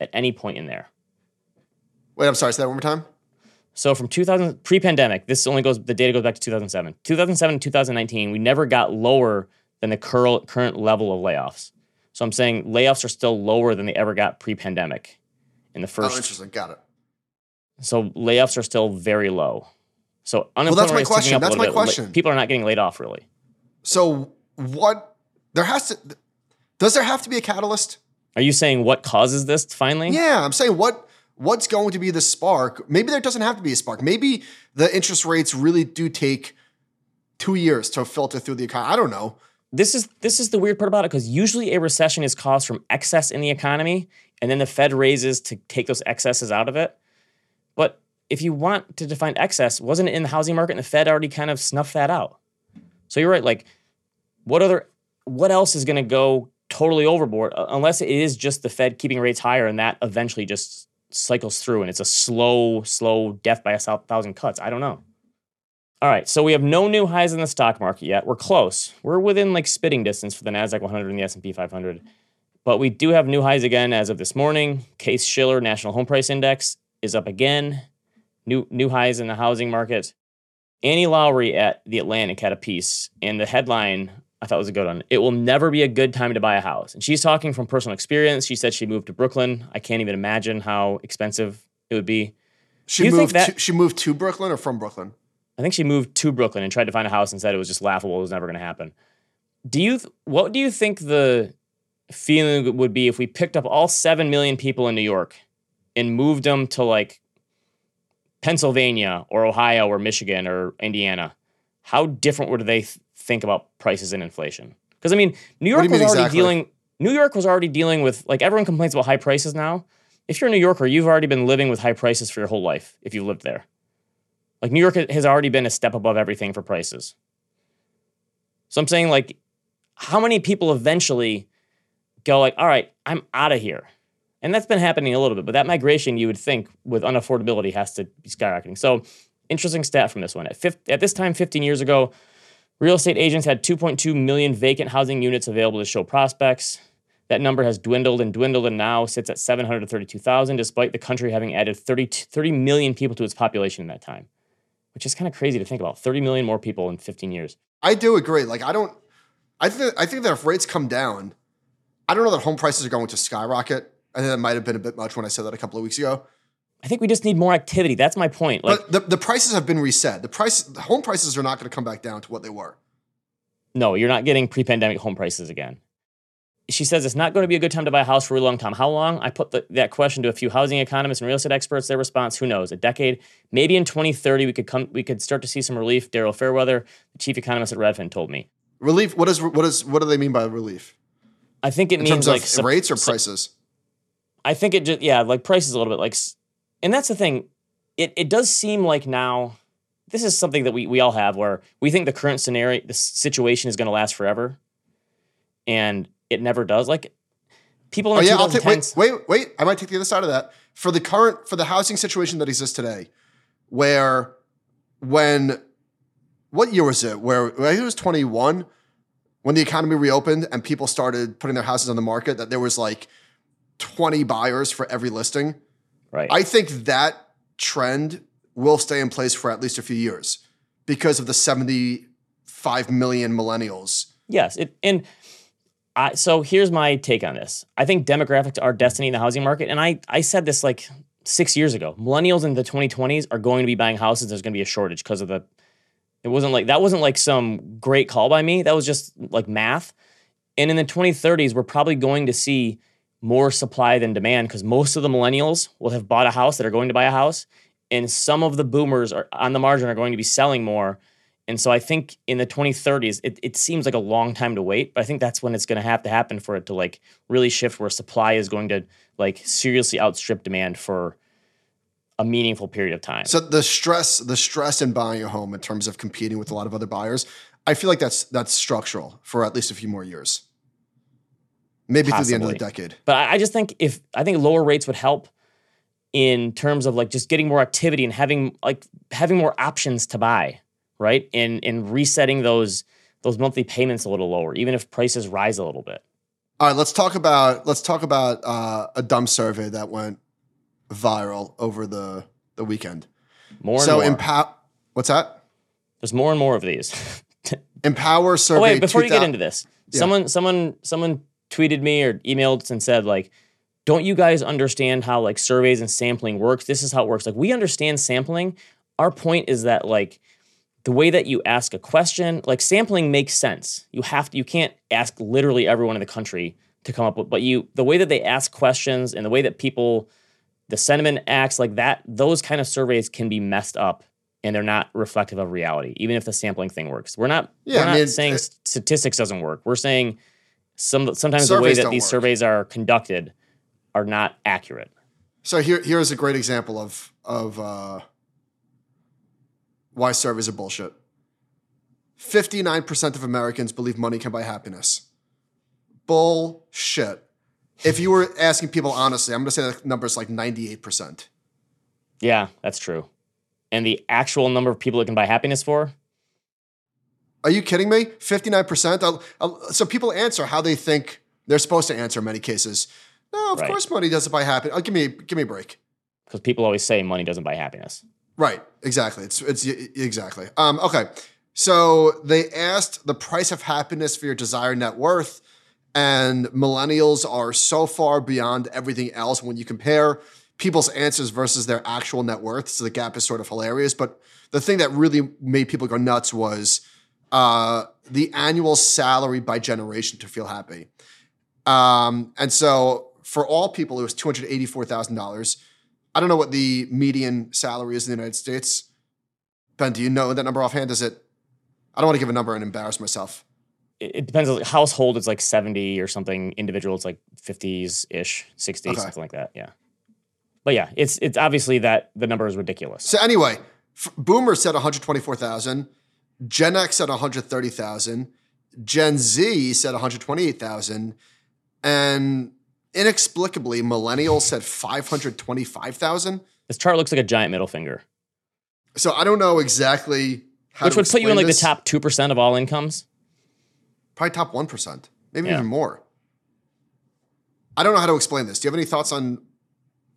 at any point in there. Wait, I'm sorry, say that one more time. So from 2000 pre-pandemic, this only goes the data goes back to 2007. 2007 to 2019, we never got lower than the current current level of layoffs. So I'm saying layoffs are still lower than they ever got pre-pandemic in the first, oh, interesting. Got it. so layoffs are still very low. So that's unemployment my rate's ticking question. That's my bit. Question. People are not getting laid off really. So what there has to does there have to be a catalyst? Are you saying what causes this finally? Yeah, I'm saying what what's going to be the spark? Maybe there doesn't have to be a spark. Maybe the interest rates really do take two years to filter through the economy. I don't know. this is this is the weird part about it because usually a recession is caused from excess in the economy and then the fed raises to take those excesses out of it but if you want to define excess wasn't it in the housing market and the fed already kind of snuffed that out so you're right like what other what else is going to go totally overboard unless it is just the fed keeping rates higher and that eventually just cycles through and it's a slow slow death by a thousand cuts i don't know all right, so we have no new highs in the stock market yet. We're close. We're within like spitting distance for the Nasdaq 100 and the S&P 500. But we do have new highs again as of this morning. Case Shiller National Home Price Index is up again. New new highs in the housing market. Annie Lowrey at the Atlantic had a piece, and the headline I thought was a good one. It will never be a good time to buy a house. And she's talking from personal experience. She said she moved to Brooklyn. I can't even imagine how expensive it would be. She Do you think moved that- to, she moved to Brooklyn or from Brooklyn? I think she moved to Brooklyn and tried to find a house and said it was just laughable. It was never going to happen. Do you? What do you think the feeling would be if we picked up all seven million people in New York and moved them to like Pennsylvania or Ohio or Michigan or Indiana? How different would they th- think about prices and inflation? Because I mean, New York was already exactly? dealing. New York was already dealing with like everyone complains about high prices now. if you're a New Yorker, you've already been living with high prices for your whole life if you've lived there. Like New York has already been a step above everything for prices. So I'm saying like how many people eventually go like, all right, I'm out of here. And that's been happening a little bit, but that migration you would think with unaffordability has to be skyrocketing. So interesting stat from this one. At, 50, at this time, 15 years ago, real estate agents had 2.2 million vacant housing units available to show prospects. That number has dwindled and dwindled and now sits at 732,000, despite the country having added 30, 30 million people to its population in that time, which is kind of crazy to think about. 30 million more people in 15 years. I do agree. Like, I don't, I think, I think that if rates come down, I don't know that home prices are going to skyrocket. I think that might have been a bit much when I said that a couple of weeks ago. I think we just need more activity. That's my point. Like, but the, the prices have been reset. The price, the home prices are not going to come back down to what they were. No, you're not getting pre-pandemic home prices again she says it's not going to be a good time to buy a house for a long time. How long? I put the, that question to a few housing economists and real estate experts. Their response: Who knows? A decade, maybe in 2030, we could come. We could start to see some relief. Daryl Fairweather, the chief economist at Redfin, told me. Relief. What is what is what do they mean by relief? I think it in means terms like of rates or prices. I think it just yeah, like prices a little bit like, and that's the thing. It it does seem like now. This is something that we we all have where we think the current scenario, the situation is going to last forever, and it never does. Like people in oh, the yeah, I'll take, wait, wait, wait. I might take the other side of that. For the current, for the housing situation that exists today, where when, what year was it? Where I think it was 21 when the economy reopened and people started putting their houses on the market, that there was like 20 buyers for every listing. Right. I think that trend will stay in place for at least a few years because of the 75 million millennials. Yes. It, and I, so here's my take on this. I think demographics are destiny in the housing market, and I I said this like six years ago. Millennials in the 2020s are going to be buying houses. There's going to be a shortage because of the. It wasn't like that wasn't like some great call by me. That was just like math. And in the 2030s, we're probably going to see more supply than demand because most of the millennials will have bought a house that are going to buy a house, and some of the boomers are on the margin are going to be selling more and so I think in the 2030s, it, it seems like a long time to wait, but I think that's when it's going to have to happen for it to like really shift where supply is going to like seriously outstrip demand for a meaningful period of time. So the stress, the stress in buying a home in terms of competing with a lot of other buyers, I feel like that's that's structural for at least a few more years. Maybe Possibly. through the end of the decade. But I just think if I think lower rates would help in terms of like just getting more activity and having like having more options to buy right? And and resetting those those monthly payments a little lower, even if prices rise a little bit. All right, let's talk about let's talk about uh, a dumb survey that went viral over the the weekend. More so more. Empower. What's that? There's more and more of these. Empower survey. Oh, wait, before you get into this, yeah. someone someone someone tweeted me or emailed and said like, "Don't you guys understand how like surveys and sampling works? This is how it works. Like we understand sampling. Our point is that like the way that you ask a question, like sampling makes sense. You have to, you can't ask literally everyone in the country to come up with, but you, the way that they ask questions and the way that people, the sentiment acts like that, those kind of surveys can be messed up and they're not reflective of reality, even if the sampling thing works. We're not, yeah, we're not I mean, saying uh, it, statistics doesn't work. We're saying some sometimes the way that these work. surveys are conducted are not accurate. So here, here's a great example of of uh, why surveys are bullshit. 59% of Americans believe money can buy happiness. Bullshit. If you were asking people honestly, I'm going to say that number is like 98%. Yeah, that's true. And the actual number of people that can buy happiness for? Are you kidding me? 59%? I'll, I'll, so people answer how they think they're supposed to answer in many cases. No, of right. course money doesn't buy happiness. Oh, give me, give me a break. Because people always say money doesn't buy happiness. Right. Exactly. It's it's exactly. Um, okay. So they asked the price of happiness for your desired net worth, and millennials are so far beyond everything else when you compare people's answers versus their actual net worth. So the gap is sort of hilarious. But the thing that really made people go nuts was uh, the annual salary by generation to feel happy. Um, and so for all people, it was two hundred eighty-four thousand dollars. I don't know what the median salary is in the United States. Ben, do you know that number offhand? Is it? I don't want to give a number and embarrass myself. It, depends. On, household, it's like seventy or something. Individual, it's like fifties ish, sixty, okay. something like that. Yeah. But yeah, it's it's obviously that the number is ridiculous. So anyway, f- Boomer said 124,000, Gen X said 130,000, Gen Z said 128,000, and inexplicably, Millennials said 525,000. This chart looks like a giant middle finger, So I don't know exactly how which would put you in like this. the top two percent of all incomes. probably top 1%, maybe Yeah. even more. I don't know how to explain this. Do you have any thoughts on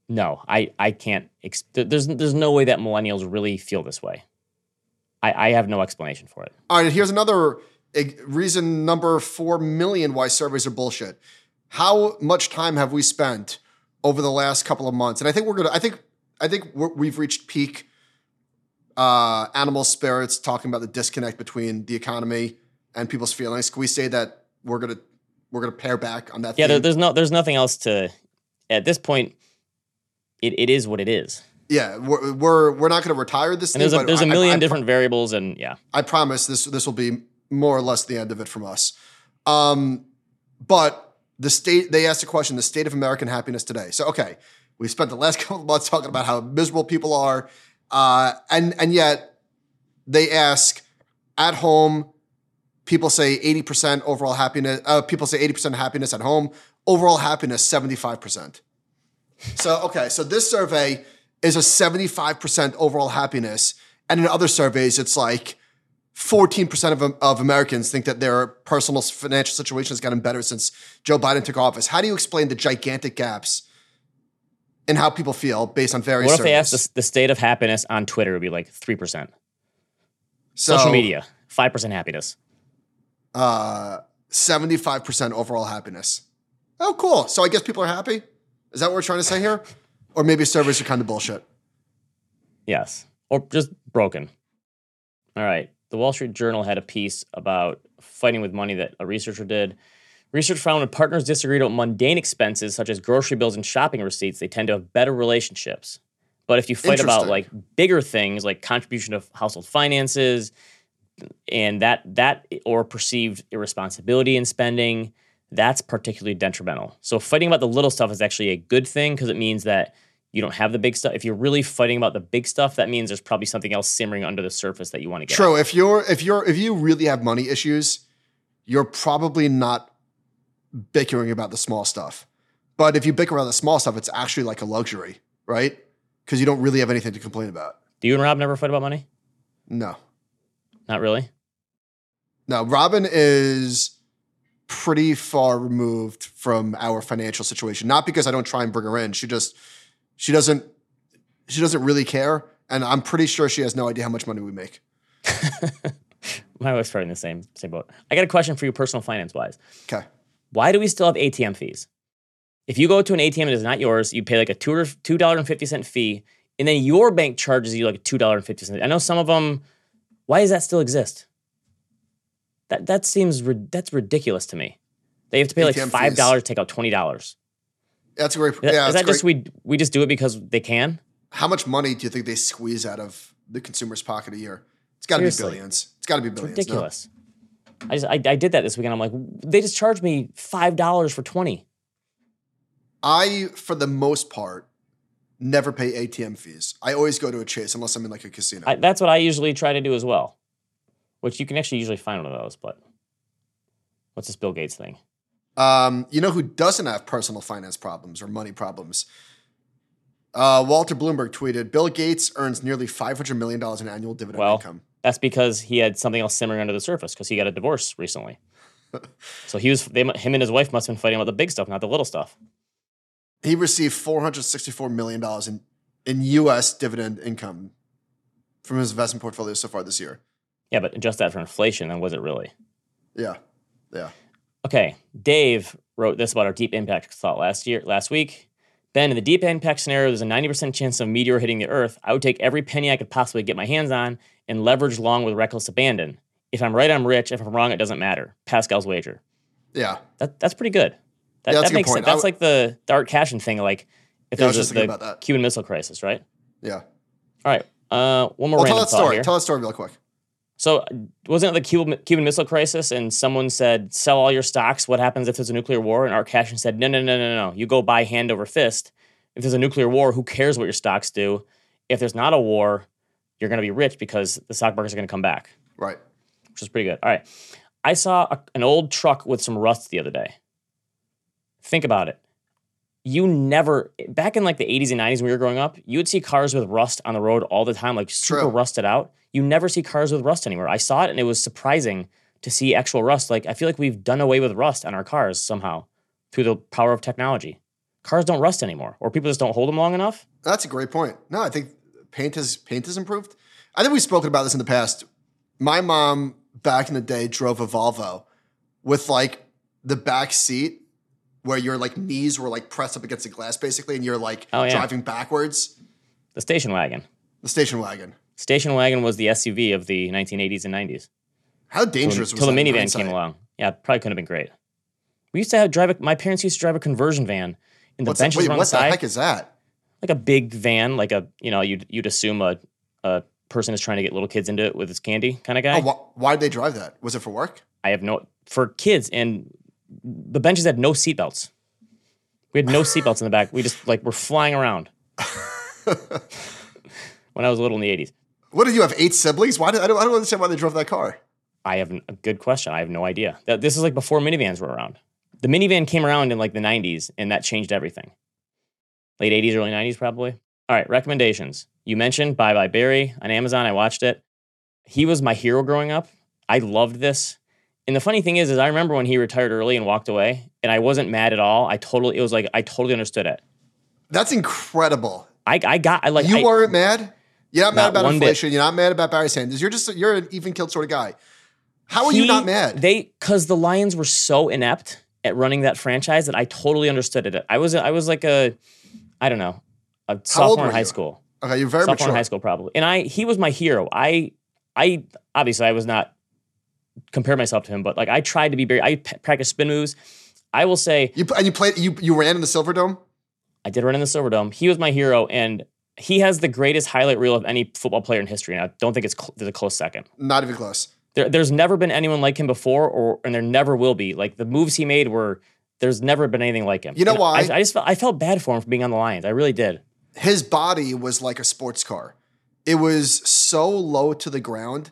No, I I can't. Ex- there's there's no way that millennials really feel this way. I I have no explanation for it. All right, here's another eh, reason number 4 million why surveys are bullshit. How much time have we spent over the last couple of months? And I think we're going to I think I think we're, we've reached peak uh, animal spirits talking about the disconnect between the economy and people's feelings. Can we say that we're going to we're going to pare back on that Yeah, theme? there's no there's nothing else to. At this point, it, it is what it is, yeah, we're we're, we're not going to retire this and thing, there's a there's a I- I- million I pro- different variables, and yeah, I promise this this will be more or less the end of it from us. Um, but the state they asked a question: the state of American happiness today. So okay, we spent the last couple of months talking about how miserable people are, uh, and and yet they ask at home. People say eighty percent overall happiness. Uh, people say eighty percent happiness at home. Overall happiness seventy five percent. So okay, so this survey is a seventy five percent overall happiness, and in other surveys it's like 14% of, of Americans think that their personal financial situation has gotten better since Joe Biden took office. How do you explain the gigantic gaps in how people feel based on various what if they asked the, the state of happiness on Twitter? It would be like three percent. So, Social media, five percent happiness. Uh, 75% overall happiness. Oh, cool. So I guess people are happy? Is that what we're trying to say here? Or maybe surveys are kind of bullshit. Yes. Or just broken. All right. The Wall Street Journal had a piece about fighting with money that a researcher did. Research found when partners disagreed about mundane expenses such as grocery bills and shopping receipts, they tend to have better relationships. But if you fight about like bigger things like contribution of household finances and that that or perceived irresponsibility in spending, that's particularly detrimental. So fighting about the little stuff is actually a good thing because it means that you don't have the big stuff. If you're really fighting about the big stuff, that means there's probably something else simmering under the surface that you want to get. True. If you're if you're if you really have money issues, you're probably not bickering about the small stuff. But if you bicker about the small stuff, it's actually like a luxury, right? Because you don't really have anything to complain about. Do you and Rob never fight about money? No. Not really. No, Robin is pretty far removed from our financial situation. Not because I don't try and bring her in. She just she doesn't she doesn't really care. And I'm pretty sure she has no idea how much money we make. My wife's probably in the same same boat. I got a question for you, personal finance wise. Okay. Why do we still have ATM fees? If you go to an ATM that is not yours, you pay like a two two dollar and fifty cent fee, and then your bank charges you like two dollar and fifty cent. I know some of them. Why does that still exist? That that seems that's ridiculous to me. They have to pay like five dollars, to take out twenty dollars. That's a great Is that- yeah, is that just we we just do it because they can? How much money do you think they squeeze out of the consumer's pocket a year? It's got to be billions. It's got to be billions. no? Ridiculous. I just I, I did that this weekend. I'm like, they just charged me five dollars for twenty. I, for the most part, never pay ATM fees. I always go to a Chase unless I'm in like a casino. I, that's what I usually try to do as well. Which you can actually usually find one of those, but what's this Bill Gates thing? Um, you know who doesn't have personal finance problems or money problems? Uh, Walter Bloomberg tweeted, Bill Gates earns nearly $500 million in annual dividend Well, income. That's because he had something else simmering under the surface because he got a divorce recently. so he was they, him and his wife must have been fighting about the big stuff, not the little stuff. He received $464 million in, in U.S. dividend income from his investment portfolio so far this year. Yeah, but adjust that for inflation, then was it really? Yeah. Yeah. Okay, Dave wrote this about our deep impact thought last year, last week. Ben, in the deep impact scenario, there's a 90% chance of a meteor hitting the Earth. I would take every penny I could possibly get my hands on and leverage long with reckless abandon. If I'm right, I'm rich. If I'm wrong, it doesn't matter. Pascal's wager. Yeah. That, that's pretty good. That, Yeah, that's that makes point. sense. That's I like the, the Art Cashin thing. Like if Yeah, was there's a, the. Cuban Missile Crisis, right? Yeah. All right. Uh, one more Well, tell random that story. here. Tell that story real quick. So wasn't it the Cuban, Cuban Missile Crisis? And someone said, "Sell all your stocks. What happens if there's a nuclear war?" And Art Cashin said, "No, no, no, no, no. You go buy hand over fist." if there's a nuclear war, who cares what your stocks do? If there's not a war, you're going to be rich because the stock markets are going to come back, Right. which is pretty good. All right. I saw a, an old truck with some rust the other day. Think about it. You never, back in like the 80s and 90s when we were growing up, you would see cars with rust on the road all the time, like super True. rusted out. You never see cars with rust anymore. I saw it and it was surprising to see actual rust. Like, I feel like we've done away with rust on our cars somehow through the power of technology. Cars don't rust anymore, or people just don't hold them long enough. That's a great point. No, I think paint has paint has improved. I think we've spoken about this in the past. My mom back in the day drove a Volvo with like the back seat where your like knees were like pressed up against the glass basically, and you're like Oh, yeah. driving backwards. The station wagon. The station wagon. Station wagon was the SUV of the 1980s and 90s. How dangerous Until was the that in minivan came along. Yeah, probably couldn't have been great. We used to have drive. A, my parents used to drive a conversion van, and the What's that? benches Wait, were on what the the heck is that? like a big van, like a you know you'd you'd assume a a person is trying to get little kids into it with his candy kind of guy. Oh, wh- why did they drive that? Was it for work? I have no for kids, and the benches had no seatbelts. We had no seatbelts in the back. We just like were flying around. when I was little in the 80s. What did you have? Eight siblings? Why did I don't, I don't understand why they drove that car. I have a good question. I have no idea. This is like before minivans were around. The minivan came around in like the 90s and that changed everything. Late 80s, early 90s probably. All right, recommendations. You mentioned Bye Bye Barry on Amazon. I watched it. He was my hero growing up. I loved this. And the funny thing is is I remember when he retired early and walked away and I wasn't mad at all. I totally it was like I totally understood it. That's incredible. I I got I like You I, weren't mad? You're not mad about one bit. inflation. You're not mad about Barry Sanders. You're just you're an even killed sort of guy. How are you not mad? They because the Lions were so inept at running that franchise that I totally understood it. I was I was like a I don't know a sophomore in high you? school, okay, you're very sophomore mature. in high school probably, and I he was my hero. I I obviously I was not compare myself to him, but like I tried to be very I p- practiced spin moves. I will say You and you played you you ran in the Silver Dome. I did run in the Silverdome. He was my hero, and he has the greatest highlight reel of any football player in history. And I don't think it's cl- there's a close second. Not even close. There, there's never been anyone like him before, or and there never will be. Like the moves he made were, there's never been anything like him. You know And why? I, I just felt I felt bad for him for being on the Lions. I really did. His body was like a sports car. It was so low to the ground,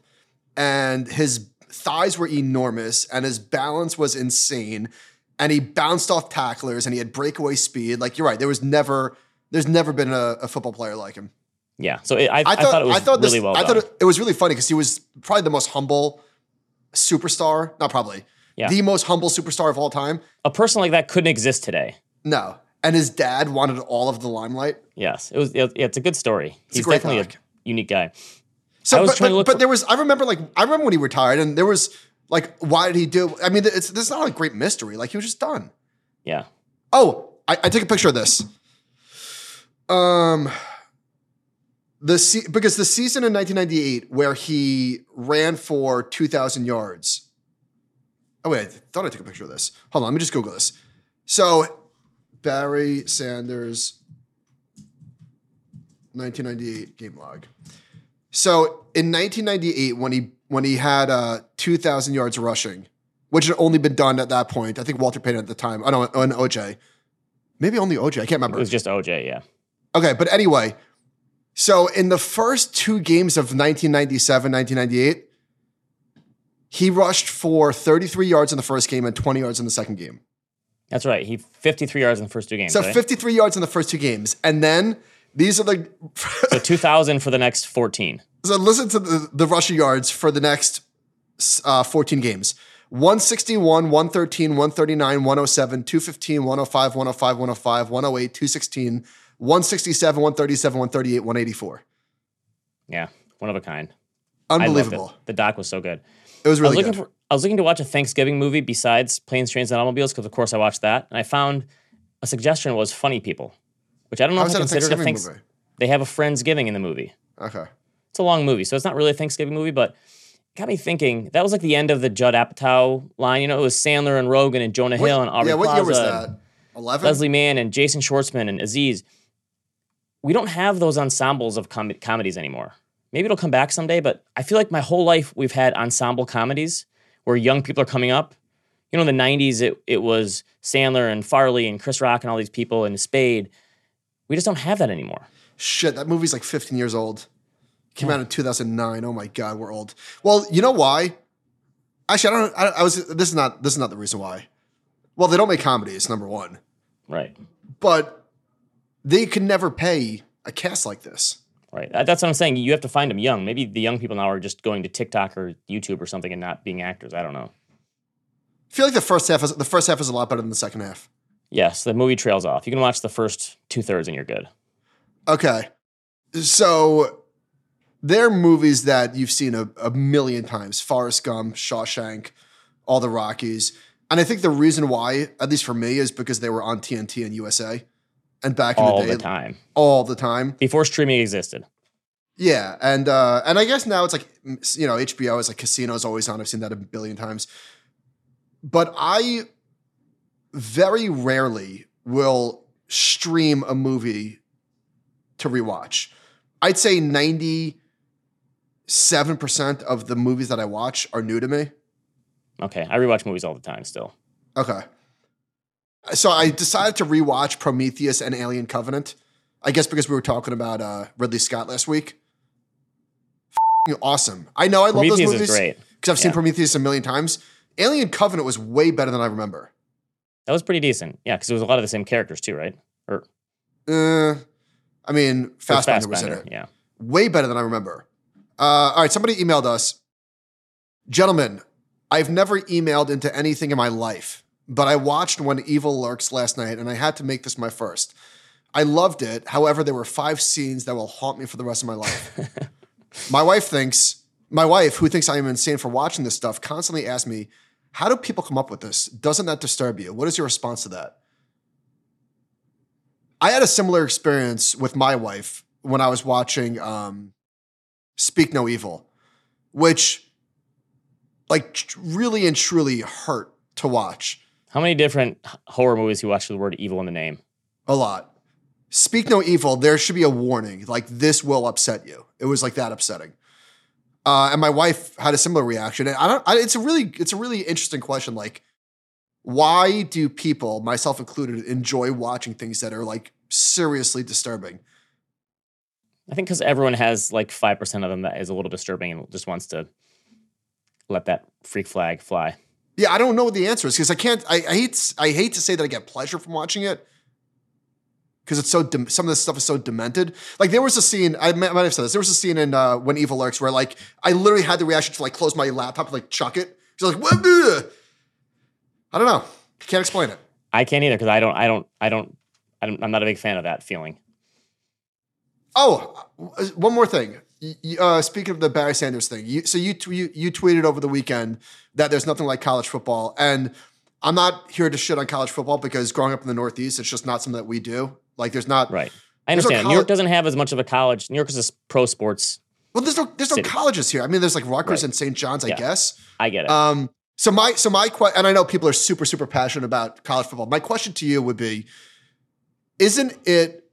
and his thighs were enormous, and his balance was insane. And he bounced off tacklers, and he had breakaway speed. Like you're right, there was never, there's never been a, a football player like him. Yeah. So it, I, I thought, it was I thought really this, well I done. thought it, it was really funny because he was probably the most humble superstar. Not probably, Yeah. the most humble superstar of all time. a person like that couldn't exist today. No, and his dad wanted all of the limelight. Yes, it was. It, it's a good story. He's a definitely doc. a unique guy. So, I was but, trying to but, look but for- there was. I remember, like, I remember when he retired, and there was like, why did he do? I mean, it's this is not a great mystery. Like, he was just done. Yeah. Oh, I, I take a picture of this. Um, the se- because the season in 1998 where he ran for 2,000 yards. Oh wait, I thought I took a picture of this. Hold on, let me just Google this. So, Barry Sanders, 1998 game log. So in 1998, when he when he had uh, 2,000 yards rushing, which had only been done at that point, I think Walter Payton at the time. I don't know, and OJ, maybe only OJ. I can't remember. It was just OJ. Yeah. Okay, but anyway, so in the first two games of 1997, 1998, he rushed for 33 yards in the first game and 20 yards in the second game. That's right. He 53 yards in the first two games. So right? 53 yards in the first two games. And then these are the so 2,000 for the next 14. So listen to the, the rushing yards for the next uh, 14 games. 161, 113, 139, 107, 215, 105, 105, 105, 108, 216, 167, 137, 138, 184. Yeah, one of a kind. I. Unbelievable. The doc was so good. It was I really was looking good. for I was looking to watch a Thanksgiving movie besides Planes, Trains, and Automobiles because of course I watched that, and I found a suggestion was Funny People, which I don't know How if I considered a Thanksgiving Thanks. movie? They have a Friendsgiving in the movie. Okay. It's a long movie, so it's not really a Thanksgiving movie, but it got me thinking. That was like the end of the Judd Apatow line. You know, it was Sandler and Rogan and Jonah Hill and Aubrey yeah, what year was that? 11? Leslie Mann and Jason Schwartzman and Aziz. We don't have those ensembles of com- comedies anymore. Maybe it'll come back someday, but I feel like my whole life we've had ensemble comedies where young people are coming up. You know, in the 90s, it, it was Sandler and Farley and Chris Rock and all these people and Spade. We just don't have that anymore. Shit, that movie's like 15 years old. Came out in 2009. Oh my god, we're old. Well, you know why? Actually, I don't. I, I was. This is not. This is not the reason why. Well, they don't make comedies. Number one, Right. but they could never pay a cast like this. Right. That's what I'm saying. You have to find them young. Maybe the young people now are just going to TikTok or YouTube or something and not being actors. I don't know. I feel like the first half is the first half is a lot better than the second half. Yes, the movie trails off. You can watch the first two thirds and you're good. Okay, so there are movies that you've seen a, a million times: Forrest Gump, Shawshank, all the Rockies. And I think the reason why, at least for me, is because they were on TNT and USA, and back in the day, All the time. all the time. Before streaming existed. Yeah, and uh, and I guess now it's like you know HBO is like Casino's always on. I've seen that a billion times, but I very rarely will stream a movie to rewatch. I'd say ninety seven percent of the movies that I watch are new to me. Okay. I rewatch movies all the time still. Okay, so I decided to rewatch Prometheus and Alien Covenant. I guess because we were talking about uh, Ridley Scott last week. F***ing awesome. I know I love those Prometheus movies because I've seen Yeah. Prometheus a million times. Alien Covenant was way better than I remember. That was pretty decent. Yeah, because it was a lot of the same characters too, right? Or Uh, I mean, or Fassbender was in it. Yeah. Way better than I remember. Uh, all right, somebody emailed us. Gentlemen, I've never emailed into anything in my life, but I watched When Evil Lurks last night and I had to make this my first. I loved it. However, there were five scenes that will haunt me for the rest of my life. my wife thinks, my wife, who thinks I am insane for watching this stuff, constantly asks me, How do people come up with this? Doesn't that disturb you? What is your response to that? I had a similar experience with my wife when I was watching um, Speak No Evil, which like really and truly hurt to watch How many different horror movies you watch with the word evil in the name? a lot. Speak No Evil, there should be a warning like this will upset you. It was like that upsetting. Uh, and my wife had a similar reaction. And I don't. I, it's a really, it's a really interesting question. Like, why do people, myself included, enjoy watching things that are like seriously disturbing? I think because everyone has like 5% of them that is a little disturbing and just wants to let that freak flag fly. Yeah, I don't know what the answer is because I can't. I, I hate. I hate to say that I get pleasure from watching it because it's so. Dem- some of this stuff is so demented. Like there was a scene. I might might have said this. There was a scene in uh, When Evil Lurks where like I literally had the reaction to like close my laptop and like chuck it. Just like what? I don't know. Can't explain it. I can't either because I don't, I don't, I don't, I don't, I'm not a big fan of that feeling. Oh, uh, one more thing. Uh, speaking of the Barry Sanders thing, you, so you, you you tweeted over the weekend that there's nothing like college football, and I'm not here to shit on college football because growing up in the Northeast, it's just not something that we do. Like, there's not Right. I There's no understand. New York doesn't have as much of a college. New York is a pro sports. Well, there's no there's no colleges here. I mean, there's like Rutgers Right. and St. John's, I Yeah. guess. I get it. Um, so my so my que- and I know people are super super passionate about college football. My question to you would be: Isn't it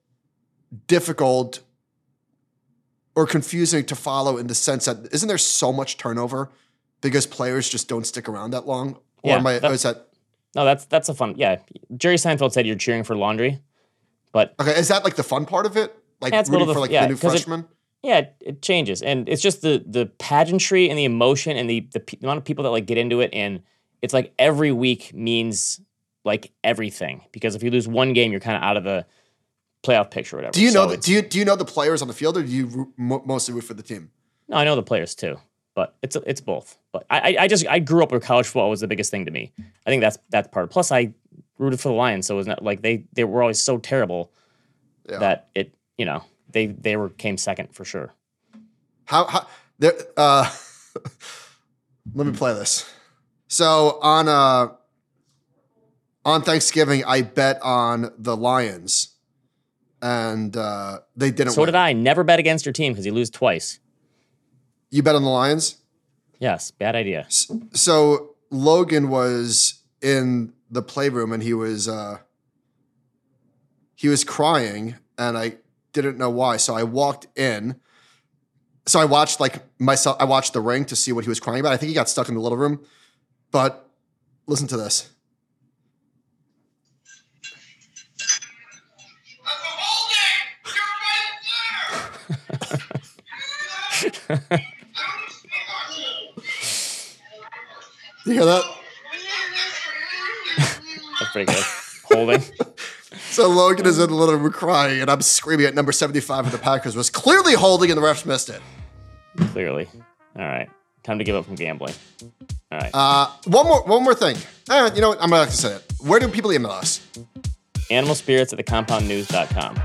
difficult or confusing to follow in the sense that isn't there so much turnover because players just don't stick around that long? Or Yeah, am I? that- or is that no, that's that's a fun. Yeah, Jerry Seinfeld said you're cheering for laundry, but okay? Is that like the fun part of it? Like Yeah, rooting little for like yeah, the new 'cause it- freshman? yeah, it, changes, and it's just the the pageantry and the emotion and the the, pe- amount of people that like get into it, and it's like every week means like everything because if you lose one game, you're kind of out of the playoff picture or whatever. do you know the, do you do you know the players on the field, or do you mostly root for the team? No, I know the players too, but it's it's both. But I I- I just I grew up where college football was the biggest thing to me. I think that's that's part. Plus, I rooted for the Lions, so it was not like they they were always so terrible Yeah. that it you know they they were came second for sure. How how there uh let me play this. So on uh on Thanksgiving I bet on the Lions and uh they didn't So win. did I. Never bet against your team because you lose twice. You bet on the Lions? Yes, bad idea. So Logan was in the playroom and he was uh he was crying and I didn't know why. So I walked in. So I watched like myself I watched the ring to see what he was crying about. I think he got stuck in the little room. But listen to this. You hear that? That's pretty good. Holding. So Logan is in the living room crying, and I'm screaming at number 75 of the Packers was clearly holding, and the refs missed it. Clearly. All right. Time to give up from gambling. All right. Uh, one more, one more thing. Uh, you know what? I'm not have to say it. Where do people email us? Animal spirits at thecompoundnews.com.